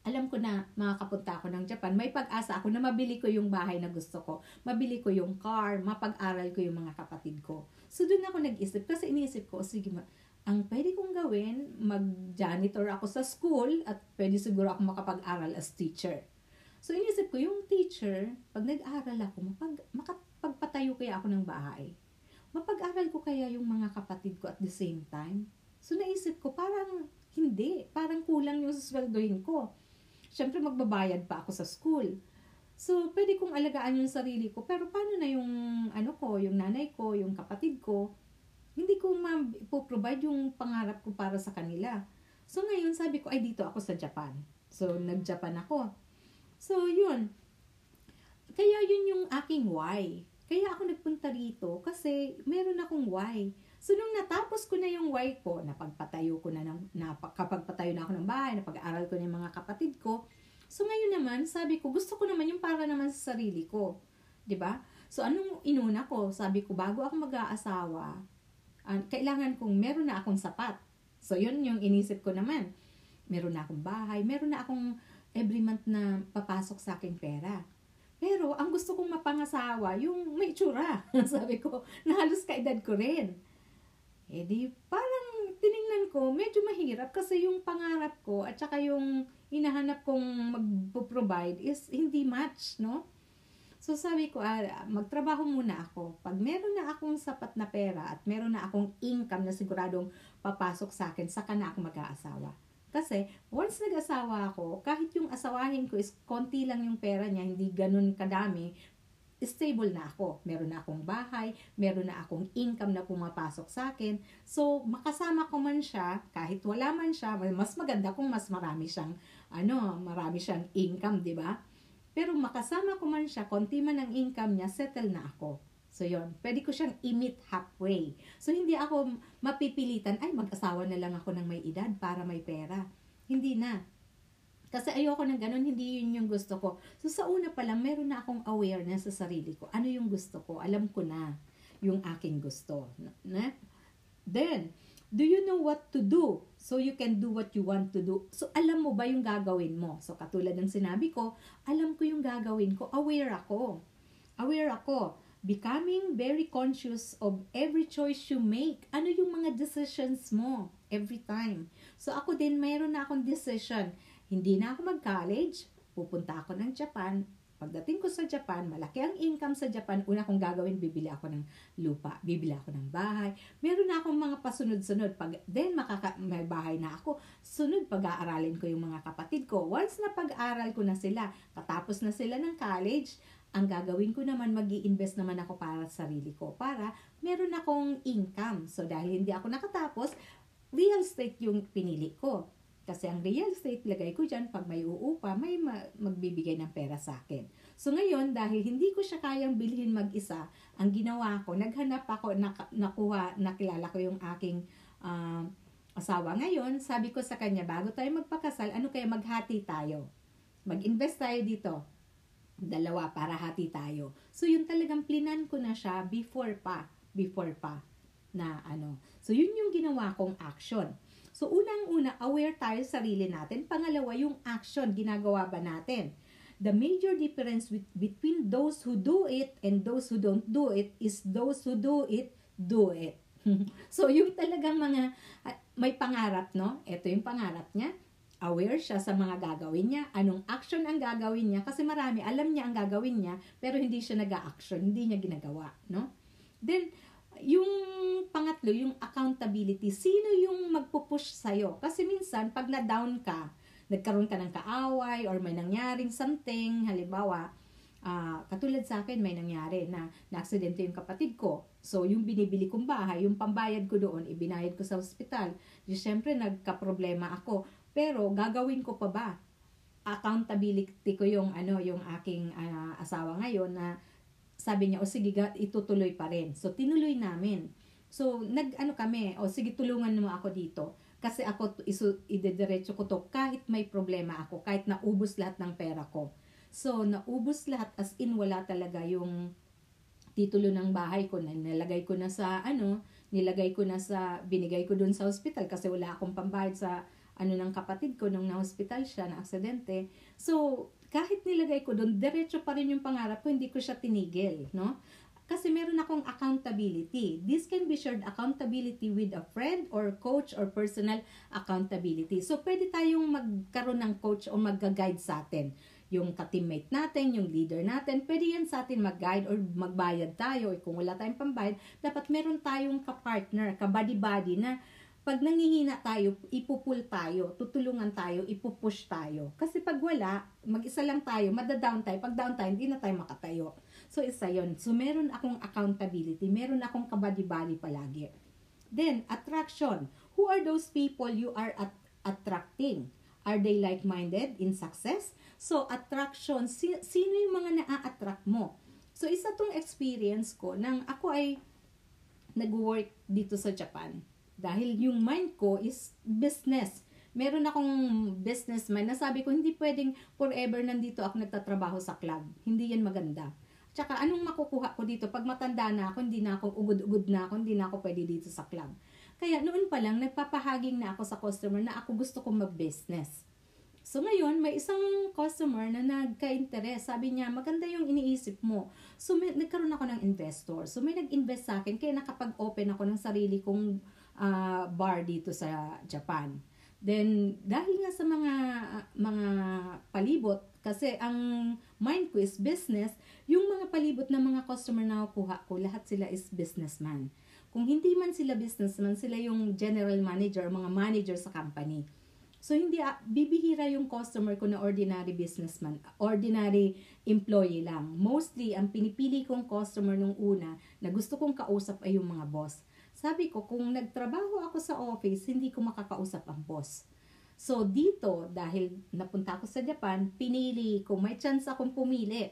alam ko na makakapunta ako ng Japan. May pag-asa ako na mabili ko yung bahay na gusto ko. Mabili ko yung car, mapag-aral ko yung mga kapatid ko. So, doon ako nag-isip. Kasi iniisip ko, sige, ma- ang pwede kong gawin, mag-janitor ako sa school at pwede siguro ako makapag-aral as teacher. So, inisip ko, yung teacher, pag nag-aral ako, mapag, makapagpatayo kaya ako ng bahay. Mapag-aral ko kaya yung mga kapatid ko at the same time. So, naisip ko, parang hindi. Parang kulang yung sweldohin ko. Siyempre, magbabayad pa ako sa school. So, pwede kong alagaan yung sarili ko. Pero paano na yung, ano ko, yung nanay ko, yung kapatid ko, hindi ko ma-provide yung pangarap ko para sa kanila. So, ngayon, sabi ko, ay, dito ako sa Japan. So, nag-Japan ako. So, yun. Kaya yun yung aking why. Kaya ako nagpunta rito kasi meron akong why. So, nung natapos ko na yung why ko, napagpatayo ko na, ng, na kapag patayo na ako ng bahay, napag-aral ko na yung mga kapatid ko, so ngayon naman, sabi ko, gusto ko naman yung para naman sa sarili ko. ba So, anong inuna ko? Sabi ko, bago ako mag-aasawa, uh, kailangan kong meron na akong sapat. So, yun yung inisip ko naman. Meron na akong bahay, meron na akong every month na papasok sa aking pera. Pero, ang gusto kong mapangasawa, yung may tsura. Sabi ko, na halos kaedad ko rin. Eh di, parang tiningnan ko, medyo mahirap kasi yung pangarap ko at saka yung hinahanap kong mag-provide is hindi match, no? So sabi ko, ah, magtrabaho muna ako. Pag meron na akong sapat na pera at meron na akong income na siguradong papasok sa akin, saka na ako mag-aasawa. Kasi, once nag-asawa ako, kahit yung asawahin ko is konti lang yung pera niya, hindi ganun kadami, stable na ako. Meron na akong bahay, meron na akong income na pumapasok sa akin. So, makasama ko man siya, kahit wala man siya, mas maganda kung mas marami siyang, ano, marami siyang income, di ba? Pero makasama ko man siya, konti man ang income niya, settle na ako. So, yon Pwede ko siyang i-meet halfway. So, hindi ako mapipilitan, ay, mag-asawa na lang ako ng may edad para may pera. Hindi na. Kasi ayoko ng ganun, hindi yun yung gusto ko. So, sa una pa lang, meron na akong awareness sa sarili ko. Ano yung gusto ko? Alam ko na yung aking gusto. Na? Then, do you know what to do? So, you can do what you want to do. So, alam mo ba yung gagawin mo? So, katulad ng sinabi ko, alam ko yung gagawin ko. Aware ako. Aware ako becoming very conscious of every choice you make. Ano yung mga decisions mo every time. So ako din, mayroon na akong decision. Hindi na ako mag-college, pupunta ako ng Japan. Pagdating ko sa Japan, malaki ang income sa Japan. Una kong gagawin, bibili ako ng lupa, bibili ako ng bahay. Meron na akong mga pasunod-sunod. Pag, then, makaka, may bahay na ako. Sunod, pag-aaralin ko yung mga kapatid ko. Once na pag-aral ko na sila, katapos na sila ng college, ang gagawin ko naman, mag invest naman ako para sa sarili ko. Para meron akong income. So, dahil hindi ako nakatapos, real estate yung pinili ko. Kasi ang real estate, lagay ko dyan, pag may uupa, may ma- magbibigay ng pera sa akin. So ngayon, dahil hindi ko siya kayang bilhin mag-isa, ang ginawa ko, naghanap ako, nak- nakuha, nakilala ko yung aking uh, asawa. Ngayon, sabi ko sa kanya, bago tayo magpakasal, ano kaya maghati tayo? Mag-invest tayo dito dalawa para hati tayo. So, yun talagang plinan ko na siya before pa, before pa na ano. So, yun yung ginawa kong action. So, unang-una, aware tayo sa sarili natin. Pangalawa, yung action, ginagawa ba natin? The major difference with, between those who do it and those who don't do it is those who do it, do it. so, yung talagang mga, ah, may pangarap, no? Ito yung pangarap niya aware siya sa mga gagawin niya, anong action ang gagawin niya, kasi marami, alam niya ang gagawin niya, pero hindi siya nag-action, hindi niya ginagawa, no? Then, yung pangatlo, yung accountability, sino yung magpupush sa'yo? Kasi minsan, pag na-down ka, nagkaroon ka ng kaaway, or may nangyaring something, halimbawa, uh, katulad sa akin, may nangyari na na-aksidente yung kapatid ko. So, yung binibili kong bahay, yung pambayad ko doon, ibinayad ko sa ospital. Di, syempre, nagka-problema ako pero gagawin ko pa ba? Accountability ko yung ano, yung aking uh, asawa ngayon na sabi niya, o sige, itutuloy pa rin. So tinuloy namin. So nag ano kami, o sige tulungan mo ako dito. Kasi ako isu, idediretso ko to kahit may problema ako, kahit naubos lahat ng pera ko. So naubos lahat as in wala talaga yung titulo ng bahay ko na nilagay ko na sa ano, nilagay ko na sa binigay ko doon sa hospital kasi wala akong pambayad sa ano ng kapatid ko nung na-hospital siya, na aksidente. So, kahit nilagay ko doon, diretso pa rin yung pangarap ko, hindi ko siya tinigil, no? Kasi meron akong accountability. This can be shared accountability with a friend or coach or personal accountability. So, pwede tayong magkaroon ng coach o mag-guide sa atin. Yung ka-teammate natin, yung leader natin, pwede yan sa atin mag-guide or magbayad tayo. Or kung wala tayong pambayad, dapat meron tayong ka-partner, ka-buddy-buddy na pag nangihina tayo, ipupul tayo, tutulungan tayo, ipupush tayo. Kasi pag wala, mag-isa lang tayo, madadown tayo. Pag down tayo, hindi na tayo makatayo. So, isa yon So, meron akong accountability. Meron akong kabadi-bali palagi. Then, attraction. Who are those people you are at attracting? Are they like-minded in success? So, attraction. Si- sino yung mga na-attract mo? So, isa tong experience ko nang ako ay nag-work dito sa Japan. Dahil yung mind ko is business. Meron akong businessman na sabi ko, hindi pwedeng forever nandito ako nagtatrabaho sa club. Hindi yan maganda Tsaka anong makukuha ko dito? Pag matanda na ako, hindi na ako ugod-ugod na ako, hindi na ako pwede dito sa club. Kaya noon pa lang, nagpapahaging na ako sa customer na ako gusto kong mag-business. So ngayon, may isang customer na nagka-interest. Sabi niya, maganda yung iniisip mo. So may, nagkaroon ako ng investor. So may nag-invest sa akin, kaya nakapag-open ako ng sarili kong uh, bar dito sa Japan. Then, dahil nga sa mga mga palibot, kasi ang mind ko is business, yung mga palibot na mga customer na kuha ko, lahat sila is businessman. Kung hindi man sila businessman, sila yung general manager, mga manager sa company. So, hindi, uh, bibihira yung customer ko na ordinary businessman, ordinary employee lang. Mostly, ang pinipili kong customer nung una na gusto kong kausap ay yung mga boss. Sabi ko, kung nagtrabaho ako sa office, hindi ko makakausap ang boss. So, dito, dahil napunta ako sa Japan, pinili ko, may chance akong pumili.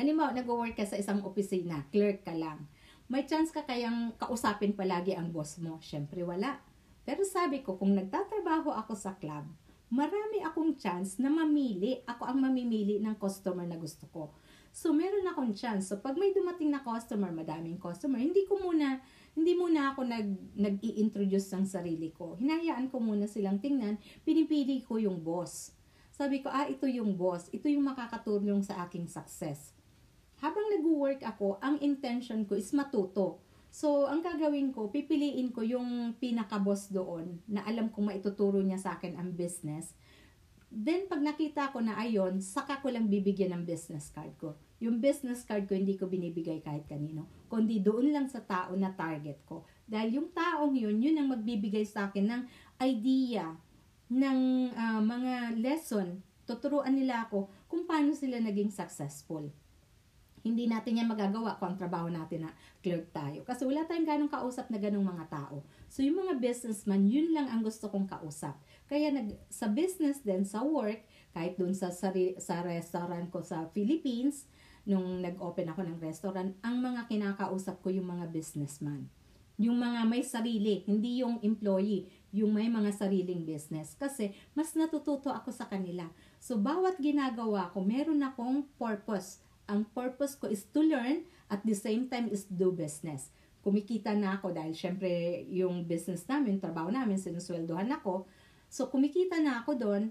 Halimbawa, nag-work ka sa isang opisina, clerk ka lang. May chance ka kayang kausapin palagi ang boss mo. Siyempre, wala. Pero sabi ko, kung nagtatrabaho ako sa club, marami akong chance na mamili. Ako ang mamimili ng customer na gusto ko. So, meron akong chance. So, pag may dumating na customer, madaming customer, hindi ko muna hindi muna ako nag, nag-i-introduce ng sarili ko. Hinayaan ko muna silang tingnan, pinipili ko yung boss. Sabi ko, ah, ito yung boss, ito yung makakatulong sa aking success. Habang nag-work ako, ang intention ko is matuto. So, ang gagawin ko, pipiliin ko yung pinaka-boss doon na alam kong maituturo niya sa akin ang business. Then, pag nakita ko na ayon, saka ko lang bibigyan ng business card ko. Yung business card ko, hindi ko binibigay kahit kanino. Kundi doon lang sa tao na target ko. Dahil yung taong yun, yun ang magbibigay sa akin ng idea, ng uh, mga lesson. Tuturuan nila ako kung paano sila naging successful. Hindi natin yan magagawa kung ang trabaho natin na clerk tayo. Kasi wala tayong ganong kausap na ganong mga tao. So yung mga businessman, yun lang ang gusto kong kausap. Kaya nag, sa business din, sa work, kahit dun sa, sa, sa restaurant ko sa Philippines, nung nag-open ako ng restaurant, ang mga kinakausap ko yung mga businessman. Yung mga may sarili, hindi yung employee, yung may mga sariling business. Kasi mas natututo ako sa kanila. So, bawat ginagawa ko, meron akong purpose. Ang purpose ko is to learn, at the same time is do business. Kumikita na ako dahil syempre yung business namin, trabaho namin, sinusweldohan ako. So, kumikita na ako doon,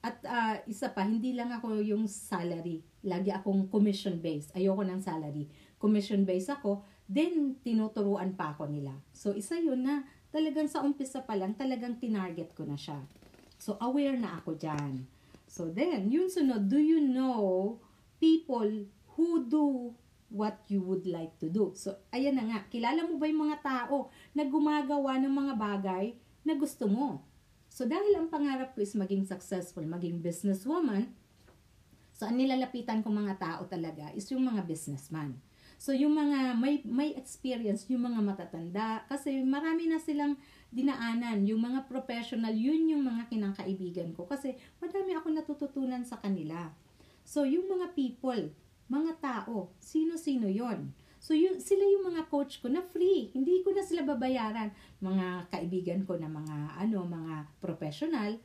at uh, isa pa, hindi lang ako yung salary. Lagi akong commission based. Ayoko ng salary. Commission based ako. Then, tinuturuan pa ako nila. So, isa yun na talagang sa umpisa pa lang, talagang tinarget ko na siya. So, aware na ako dyan. So, then, yun sunod, do you know people who do what you would like to do? So, ayan na nga. Kilala mo ba yung mga tao na gumagawa ng mga bagay na gusto mo? So dahil ang pangarap ko is maging successful, maging businesswoman, so ang nilalapitan ko mga tao talaga is yung mga businessman. So yung mga may may experience, yung mga matatanda kasi marami na silang dinaanan, yung mga professional, yun yung mga kinakaibigan ko kasi madami ako natututunan sa kanila. So yung mga people, mga tao, sino-sino 'yon? So, yun, sila yung mga coach ko na free. Hindi ko na sila babayaran. Mga kaibigan ko na mga, ano, mga professional,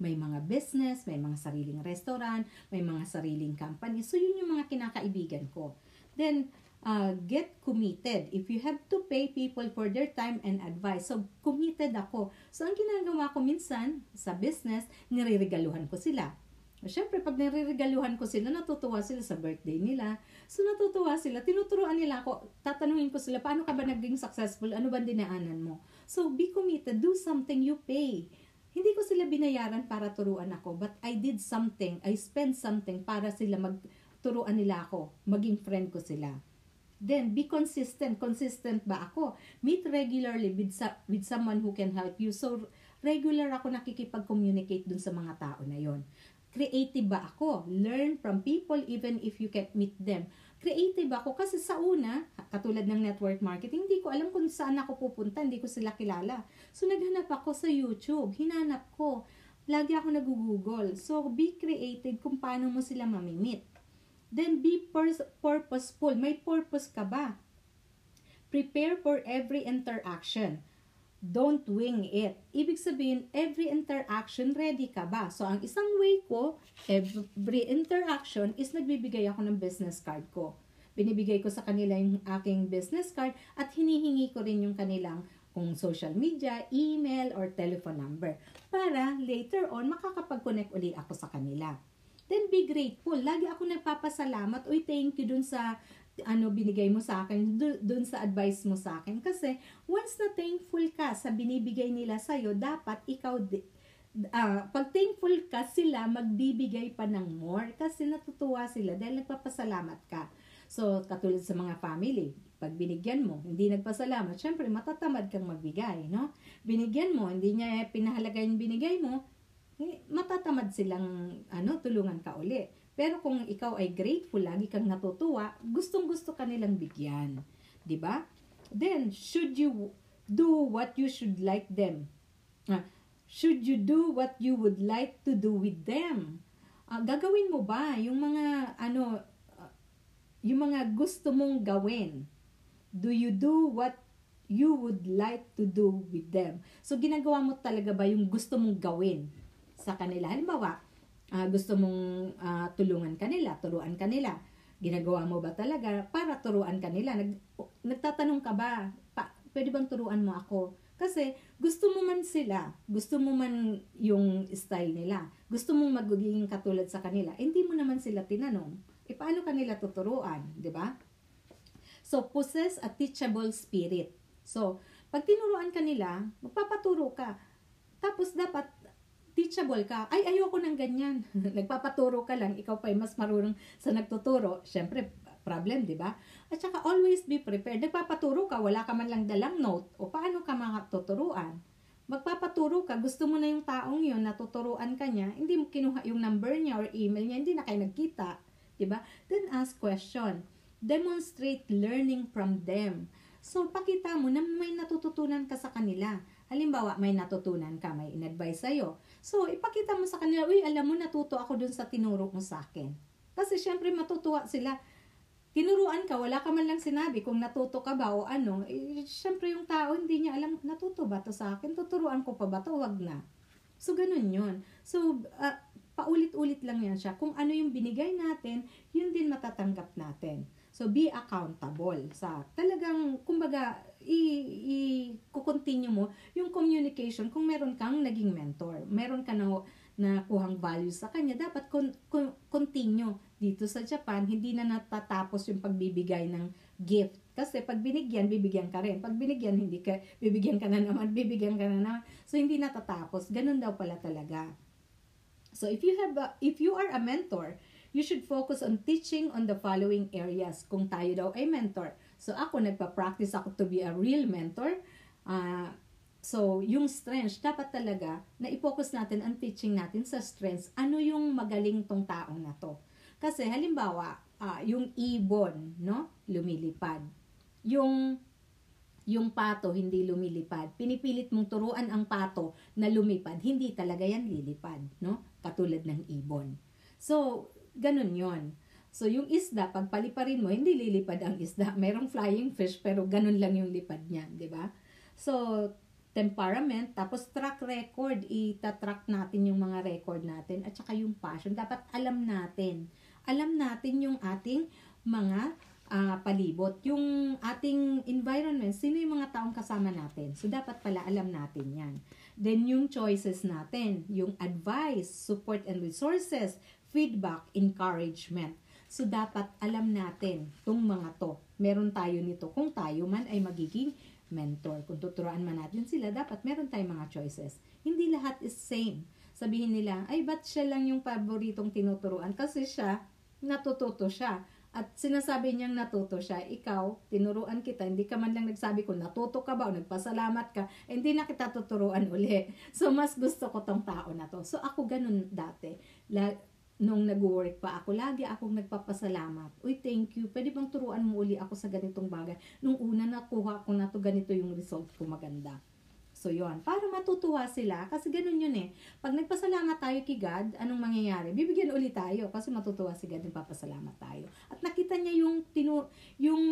may mga business, may mga sariling restaurant, may mga sariling company. So, yun yung mga kinakaibigan ko. Then, uh, get committed. If you have to pay people for their time and advice. So, committed ako. So, ang ginagawa ko minsan sa business, niriregaluhan ko sila. Siyempre, pag niriregaluhan ko sila, natutuwa sila sa birthday nila. So, natutuwa sila. Tinuturuan nila ako. Tatanungin ko sila, paano ka ba naging successful? Ano ba dinaanan mo? So, be committed. Do something you pay. Hindi ko sila binayaran para turuan ako, but I did something. I spent something para sila magturuan nila ako. Maging friend ko sila. Then, be consistent. Consistent ba ako? Meet regularly with, with someone who can help you. So, regular ako nakikipag-communicate dun sa mga tao na yon. Creative ba ako? Learn from people even if you can't meet them. Creative ako kasi sa una, katulad ng network marketing, hindi ko alam kung saan ako pupunta, hindi ko sila kilala. So, naghanap ako sa YouTube. Hinanap ko. Lagi ako nag-google. So, be creative kung paano mo sila mamimit. Then be purposeful. May purpose ka ba? Prepare for every interaction. Don't wing it. Ibig sabihin, every interaction, ready ka ba? So, ang isang way ko, every interaction is nagbibigay ako ng business card ko. Binibigay ko sa kanila yung aking business card at hinihingi ko rin yung kanilang kung social media, email, or telephone number para later on makakapag-connect uli ako sa kanila then be grateful. Lagi ako nagpapasalamat, uy, thank you dun sa ano binigay mo sa akin, dun sa advice mo sa akin. Kasi once na thankful ka sa binibigay nila sa'yo, dapat ikaw, uh, pag thankful ka, sila magbibigay pa ng more kasi natutuwa sila dahil nagpapasalamat ka. So, katulad sa mga family, pag binigyan mo, hindi nagpasalamat, syempre matatamad kang magbigay, no? Binigyan mo, hindi niya pinahalaga yung binigay mo, eh, matatamad silang ano, tulungan ka uli. Pero kung ikaw ay grateful, lagi kang natutuwa, gustong-gusto ka nilang bigyan. ba? Then, should you do what you should like them? Uh, should you do what you would like to do with them? Uh, gagawin mo ba yung mga ano uh, yung mga gusto mong gawin? Do you do what you would like to do with them? So ginagawa mo talaga ba yung gusto mong gawin? sa kanila. Halimbawa, uh, gusto mong uh, tulungan kanila, turuan kanila. Ginagawa mo ba talaga para turuan kanila? Nag, nagtatanong ka ba, pa, pwede bang turuan mo ako? Kasi gusto mo man sila, gusto mo man yung style nila, gusto mong magiging katulad sa kanila, hindi mo naman sila tinanong. E paano kanila tuturuan, di ba? So, possess a teachable spirit. So, pag tinuruan kanila, magpapaturo ka. Tapos, dapat teachable ka. Ay, ayoko ng ganyan. Nagpapaturo ka lang, ikaw pa ay mas marunong sa nagtuturo. Siyempre, problem, di ba? At saka always be prepared. Nagpapaturo ka, wala ka man lang dalang note. O paano ka mga tuturuan? Magpapaturo ka, gusto mo na yung taong yun, natuturuan ka niya, hindi mo kinuha yung number niya or email niya, hindi na kayo nagkita. Di ba? Then ask question. Demonstrate learning from them. So, pakita mo na may natututunan ka sa kanila. Halimbawa, may natutunan ka, may in-advise sa'yo. So, ipakita mo sa kanila, uy, alam mo, natuto ako dun sa tinuro mo sa akin. Kasi syempre matutuwa sila. Tinuruan ka, wala ka man lang sinabi kung natuto ka ba o ano. Eh, syempre yung tao, hindi niya alam, natuto ba to sa akin? Tuturuan ko pa ba to? Wag na. So, ganun yun. So, uh, paulit-ulit lang yan siya. Kung ano yung binigay natin, yun din matatanggap natin. So, be accountable sa talagang, kumbaga, i-continue mo yung communication kung meron kang naging mentor. Meron ka na na kuhang values sa kanya, dapat con- con- continue dito sa Japan, hindi na natatapos yung pagbibigay ng gift. Kasi pag binigyan, bibigyan ka rin. Pag binigyan, hindi ka, bibigyan ka na naman, bibigyan ka na naman. So, hindi natatapos. Ganun daw pala talaga. So, if you have a, if you are a mentor, you should focus on teaching on the following areas. Kung tayo daw ay mentor, So ako nagpa-practice ako to be a real mentor. Uh, so yung strengths, dapat talaga na i-focus natin ang teaching natin sa strengths. Ano yung magaling tong taong na to? Kasi halimbawa, uh, yung ibon, no? Lumilipad. Yung yung pato hindi lumilipad. Pinipilit mong turuan ang pato na lumipad, hindi talaga yan lilipad, no? Katulad ng ibon. So, ganun 'yon. So, yung isda, pag paliparin mo, hindi lilipad ang isda. Merong flying fish, pero ganun lang yung lipad niya, di ba? So, temperament, tapos track record, itatrack natin yung mga record natin, at saka yung passion. Dapat alam natin. Alam natin yung ating mga uh, palibot. Yung ating environment, sino yung mga taong kasama natin. So, dapat pala alam natin yan. Then, yung choices natin, yung advice, support and resources, feedback, encouragement. So, dapat alam natin itong mga to. Meron tayo nito kung tayo man ay magiging mentor. Kung tuturuan man natin sila, dapat meron tayong mga choices. Hindi lahat is same. Sabihin nila, ay ba't siya lang yung paboritong tinuturuan? Kasi siya, natututo siya at sinasabi niyang natuto siya, ikaw, tinuruan kita, hindi ka man lang nagsabi kung natuto ka ba o nagpasalamat ka, eh, hindi na kita tuturuan uli. So, mas gusto ko tong tao na to. So, ako ganun dati. Nung nag-work pa ako, lagi akong nagpapasalamat. Uy, thank you. Pwede bang turuan mo uli ako sa ganitong bagay? Nung una nakuha ko na to, ganito yung result ko maganda. So, yon Para matutuwa sila. Kasi ganun yun eh. Pag nagpasalamat tayo kay God, anong mangyayari? Bibigyan ulit tayo. Kasi matutuwa si God, nagpapasalamat tayo. At nakita niya yung, tinu, yung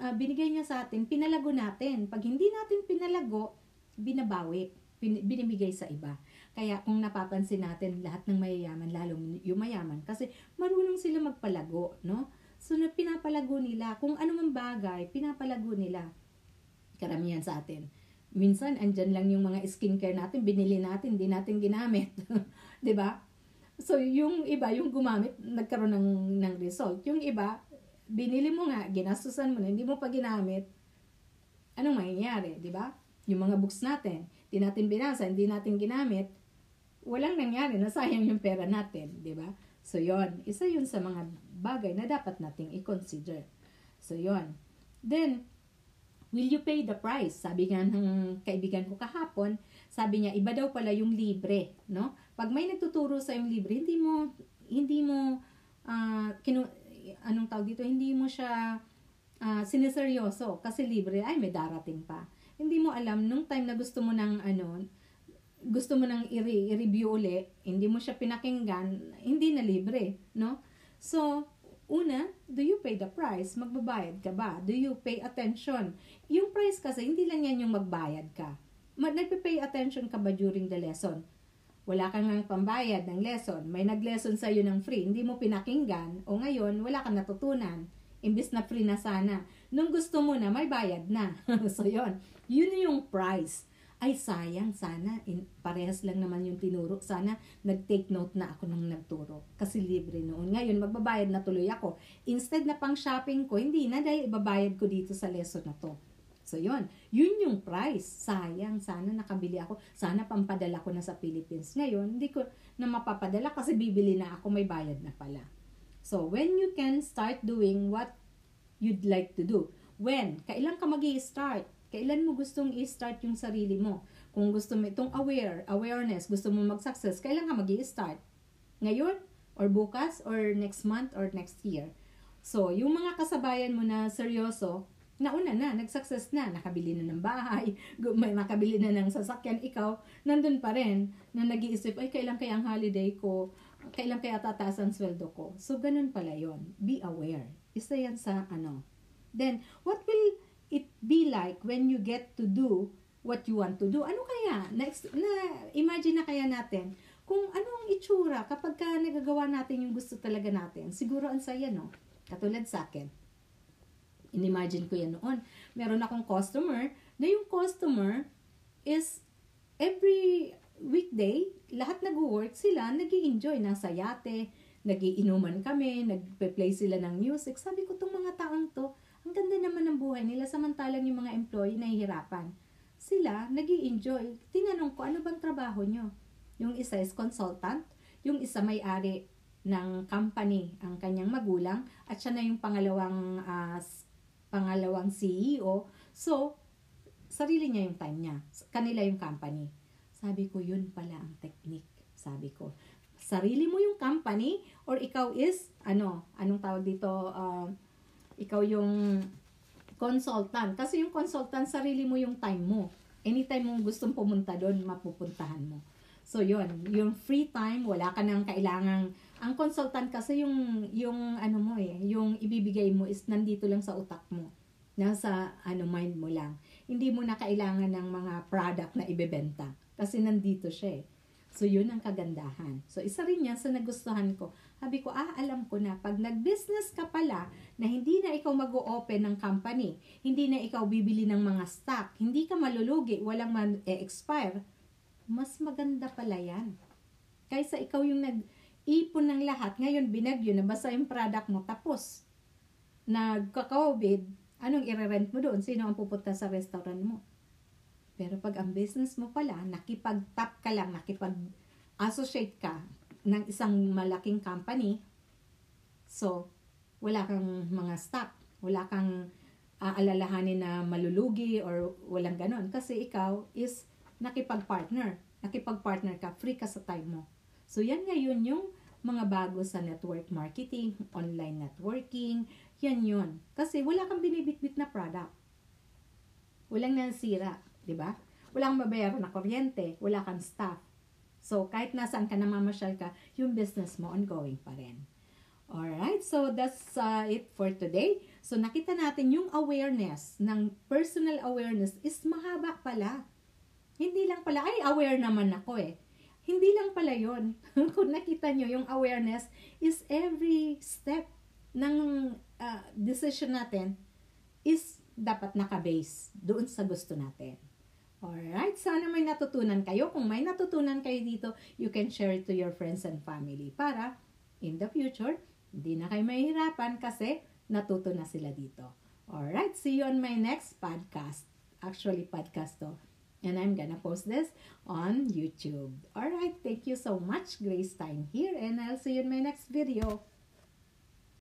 uh, binigay niya sa atin, pinalago natin. Pag hindi natin pinalago, binabawi. Pin, binibigay sa iba. Kaya kung napapansin natin, lahat ng mayayaman, lalong yung mayaman, kasi marunong sila magpalago, no? So, na pinapalago nila, kung ano man bagay, pinapalago nila. Karamihan sa atin minsan andyan lang yung mga skincare natin, binili natin, hindi natin ginamit. 'Di ba? So yung iba, yung gumamit, nagkaroon ng ng result. Yung iba, binili mo nga, ginastusan mo na, hindi mo pa ginamit. Anong mangyayari, 'di ba? Yung mga books natin, hindi natin binasa, hindi natin ginamit, walang nangyari, nasayang yung pera natin, 'di ba? So yon, isa yun sa mga bagay na dapat nating i-consider. So yon. Then will you pay the price? Sabi nga ng kaibigan ko kahapon, sabi niya, iba daw pala yung libre, no? Pag may nagtuturo sa yung libre, hindi mo, hindi mo, uh, kinu, anong tawag dito, hindi mo siya uh, siniseryoso kasi libre, ay may darating pa. Hindi mo alam, nung time na gusto mo ng ano, gusto mo nang i-review uli, hindi mo siya pinakinggan, hindi na libre, no? So, Una, do you pay the price? Magbabayad ka ba? Do you pay attention? Yung price kasi, hindi lang yan yung magbayad ka. Nagpe-pay attention ka ba during the lesson? Wala kang nang pambayad ng lesson. May nag-lesson sa'yo ng free. Hindi mo pinakinggan. O ngayon, wala kang natutunan. Imbis na free na sana. Nung gusto mo na, may bayad na. so, yon Yun yung price ay sayang, sana in, parehas lang naman yung tinuro. Sana nag-take note na ako nung nagturo. Kasi libre noon. Ngayon, magbabayad na tuloy ako. Instead na pang shopping ko, hindi na dahil ibabayad ko dito sa lesson na to. So, yon Yun yung price. Sayang, sana nakabili ako. Sana pampadala ko na sa Philippines. Ngayon, hindi ko na mapapadala kasi bibili na ako, may bayad na pala. So, when you can start doing what you'd like to do. When? Kailan ka mag start Kailan mo gustong i-start yung sarili mo? Kung gusto mo itong aware, awareness, gusto mo mag-success, kailan ka mag start Ngayon? Or bukas? Or next month? Or next year? So, yung mga kasabayan mo na seryoso, nauna na, nag-success na, nakabili na ng bahay, may nakabili na ng sasakyan, ikaw, nandun pa rin, na nag-iisip, ay, kailan kaya ang holiday ko, kailan kaya tataas ang sweldo ko. So, ganun pala yon Be aware. Isa yan sa ano. Then, what will it be like when you get to do what you want to do? Ano kaya? Next, na, imagine na kaya natin kung ano ang itsura kapag ka nagagawa natin yung gusto talaga natin. Siguro ang saya, no? Katulad sa akin. Inimagine ko yan noon. Meron akong customer na yung customer is every weekday, lahat nag-work sila, nag enjoy nasa yate, nagiinuman kami, nagpe-play sila ng music. Sabi ko, tong mga taong to, ang ganda naman ng buhay nila samantalang yung mga employee nahihirapan. Sila, nag enjoy Tinanong ko, ano bang trabaho nyo? Yung isa is consultant, yung isa may-ari ng company, ang kanyang magulang, at siya na yung pangalawang, uh, pangalawang CEO. So, sarili niya yung time niya. Kanila yung company. Sabi ko, yun pala ang technique. Sabi ko, sarili mo yung company or ikaw is, ano, anong tawag dito, uh, ikaw yung consultant. Kasi yung consultant, sarili mo yung time mo. Anytime mo gustong pumunta doon, mapupuntahan mo. So, yun. Yung free time, wala ka nang kailangang... Ang consultant kasi yung, yung ano mo eh, yung ibibigay mo is nandito lang sa utak mo. Nasa ano, mind mo lang. Hindi mo na kailangan ng mga product na ibebenta. Kasi nandito siya eh. So, yun ang kagandahan. So, isa rin yan sa nagustuhan ko. Sabi ko, ah, alam ko na, pag nag-business ka pala, na hindi na ikaw mag-open ng company, hindi na ikaw bibili ng mga stock, hindi ka malulugi, walang ma-expire, mas maganda pala yan. Kaysa ikaw yung nag-ipon ng lahat, ngayon binagyo, nabasa yung product mo, tapos, nagka-COVID, anong i-rent mo doon? Sino ang pupunta sa restaurant mo? Pero pag ang business mo pala, nakipag-tap ka lang, nakipag-associate ka ng isang malaking company, so, wala kang mga stock, wala kang aalalahanin na malulugi or walang ganon. Kasi ikaw is nakipag-partner. Nakipag-partner ka, free ka sa time mo. So, yan ngayon yung mga bago sa network marketing, online networking, yan yun. Kasi wala kang binibitbit na product. Walang nasira. 'Di ba? Wala kang babayaran na kuryente, wala kang staff. So, kahit nasaan ka namamasyal ka, yung business mo ongoing pa rin. Alright, so that's uh, it for today. So, nakita natin yung awareness ng personal awareness is mahaba pala. Hindi lang pala, ay, aware naman ako eh. Hindi lang pala yon Kung nakita nyo, yung awareness is every step ng uh, decision natin is dapat nakabase doon sa gusto natin. Alright, sana may natutunan kayo. Kung may natutunan kayo dito, you can share it to your friends and family para in the future, hindi na kayo mahihirapan kasi natuto na sila dito. Alright, see you on my next podcast. Actually, podcast to. And I'm gonna post this on YouTube. Alright, thank you so much. Grace Time here and I'll see you in my next video.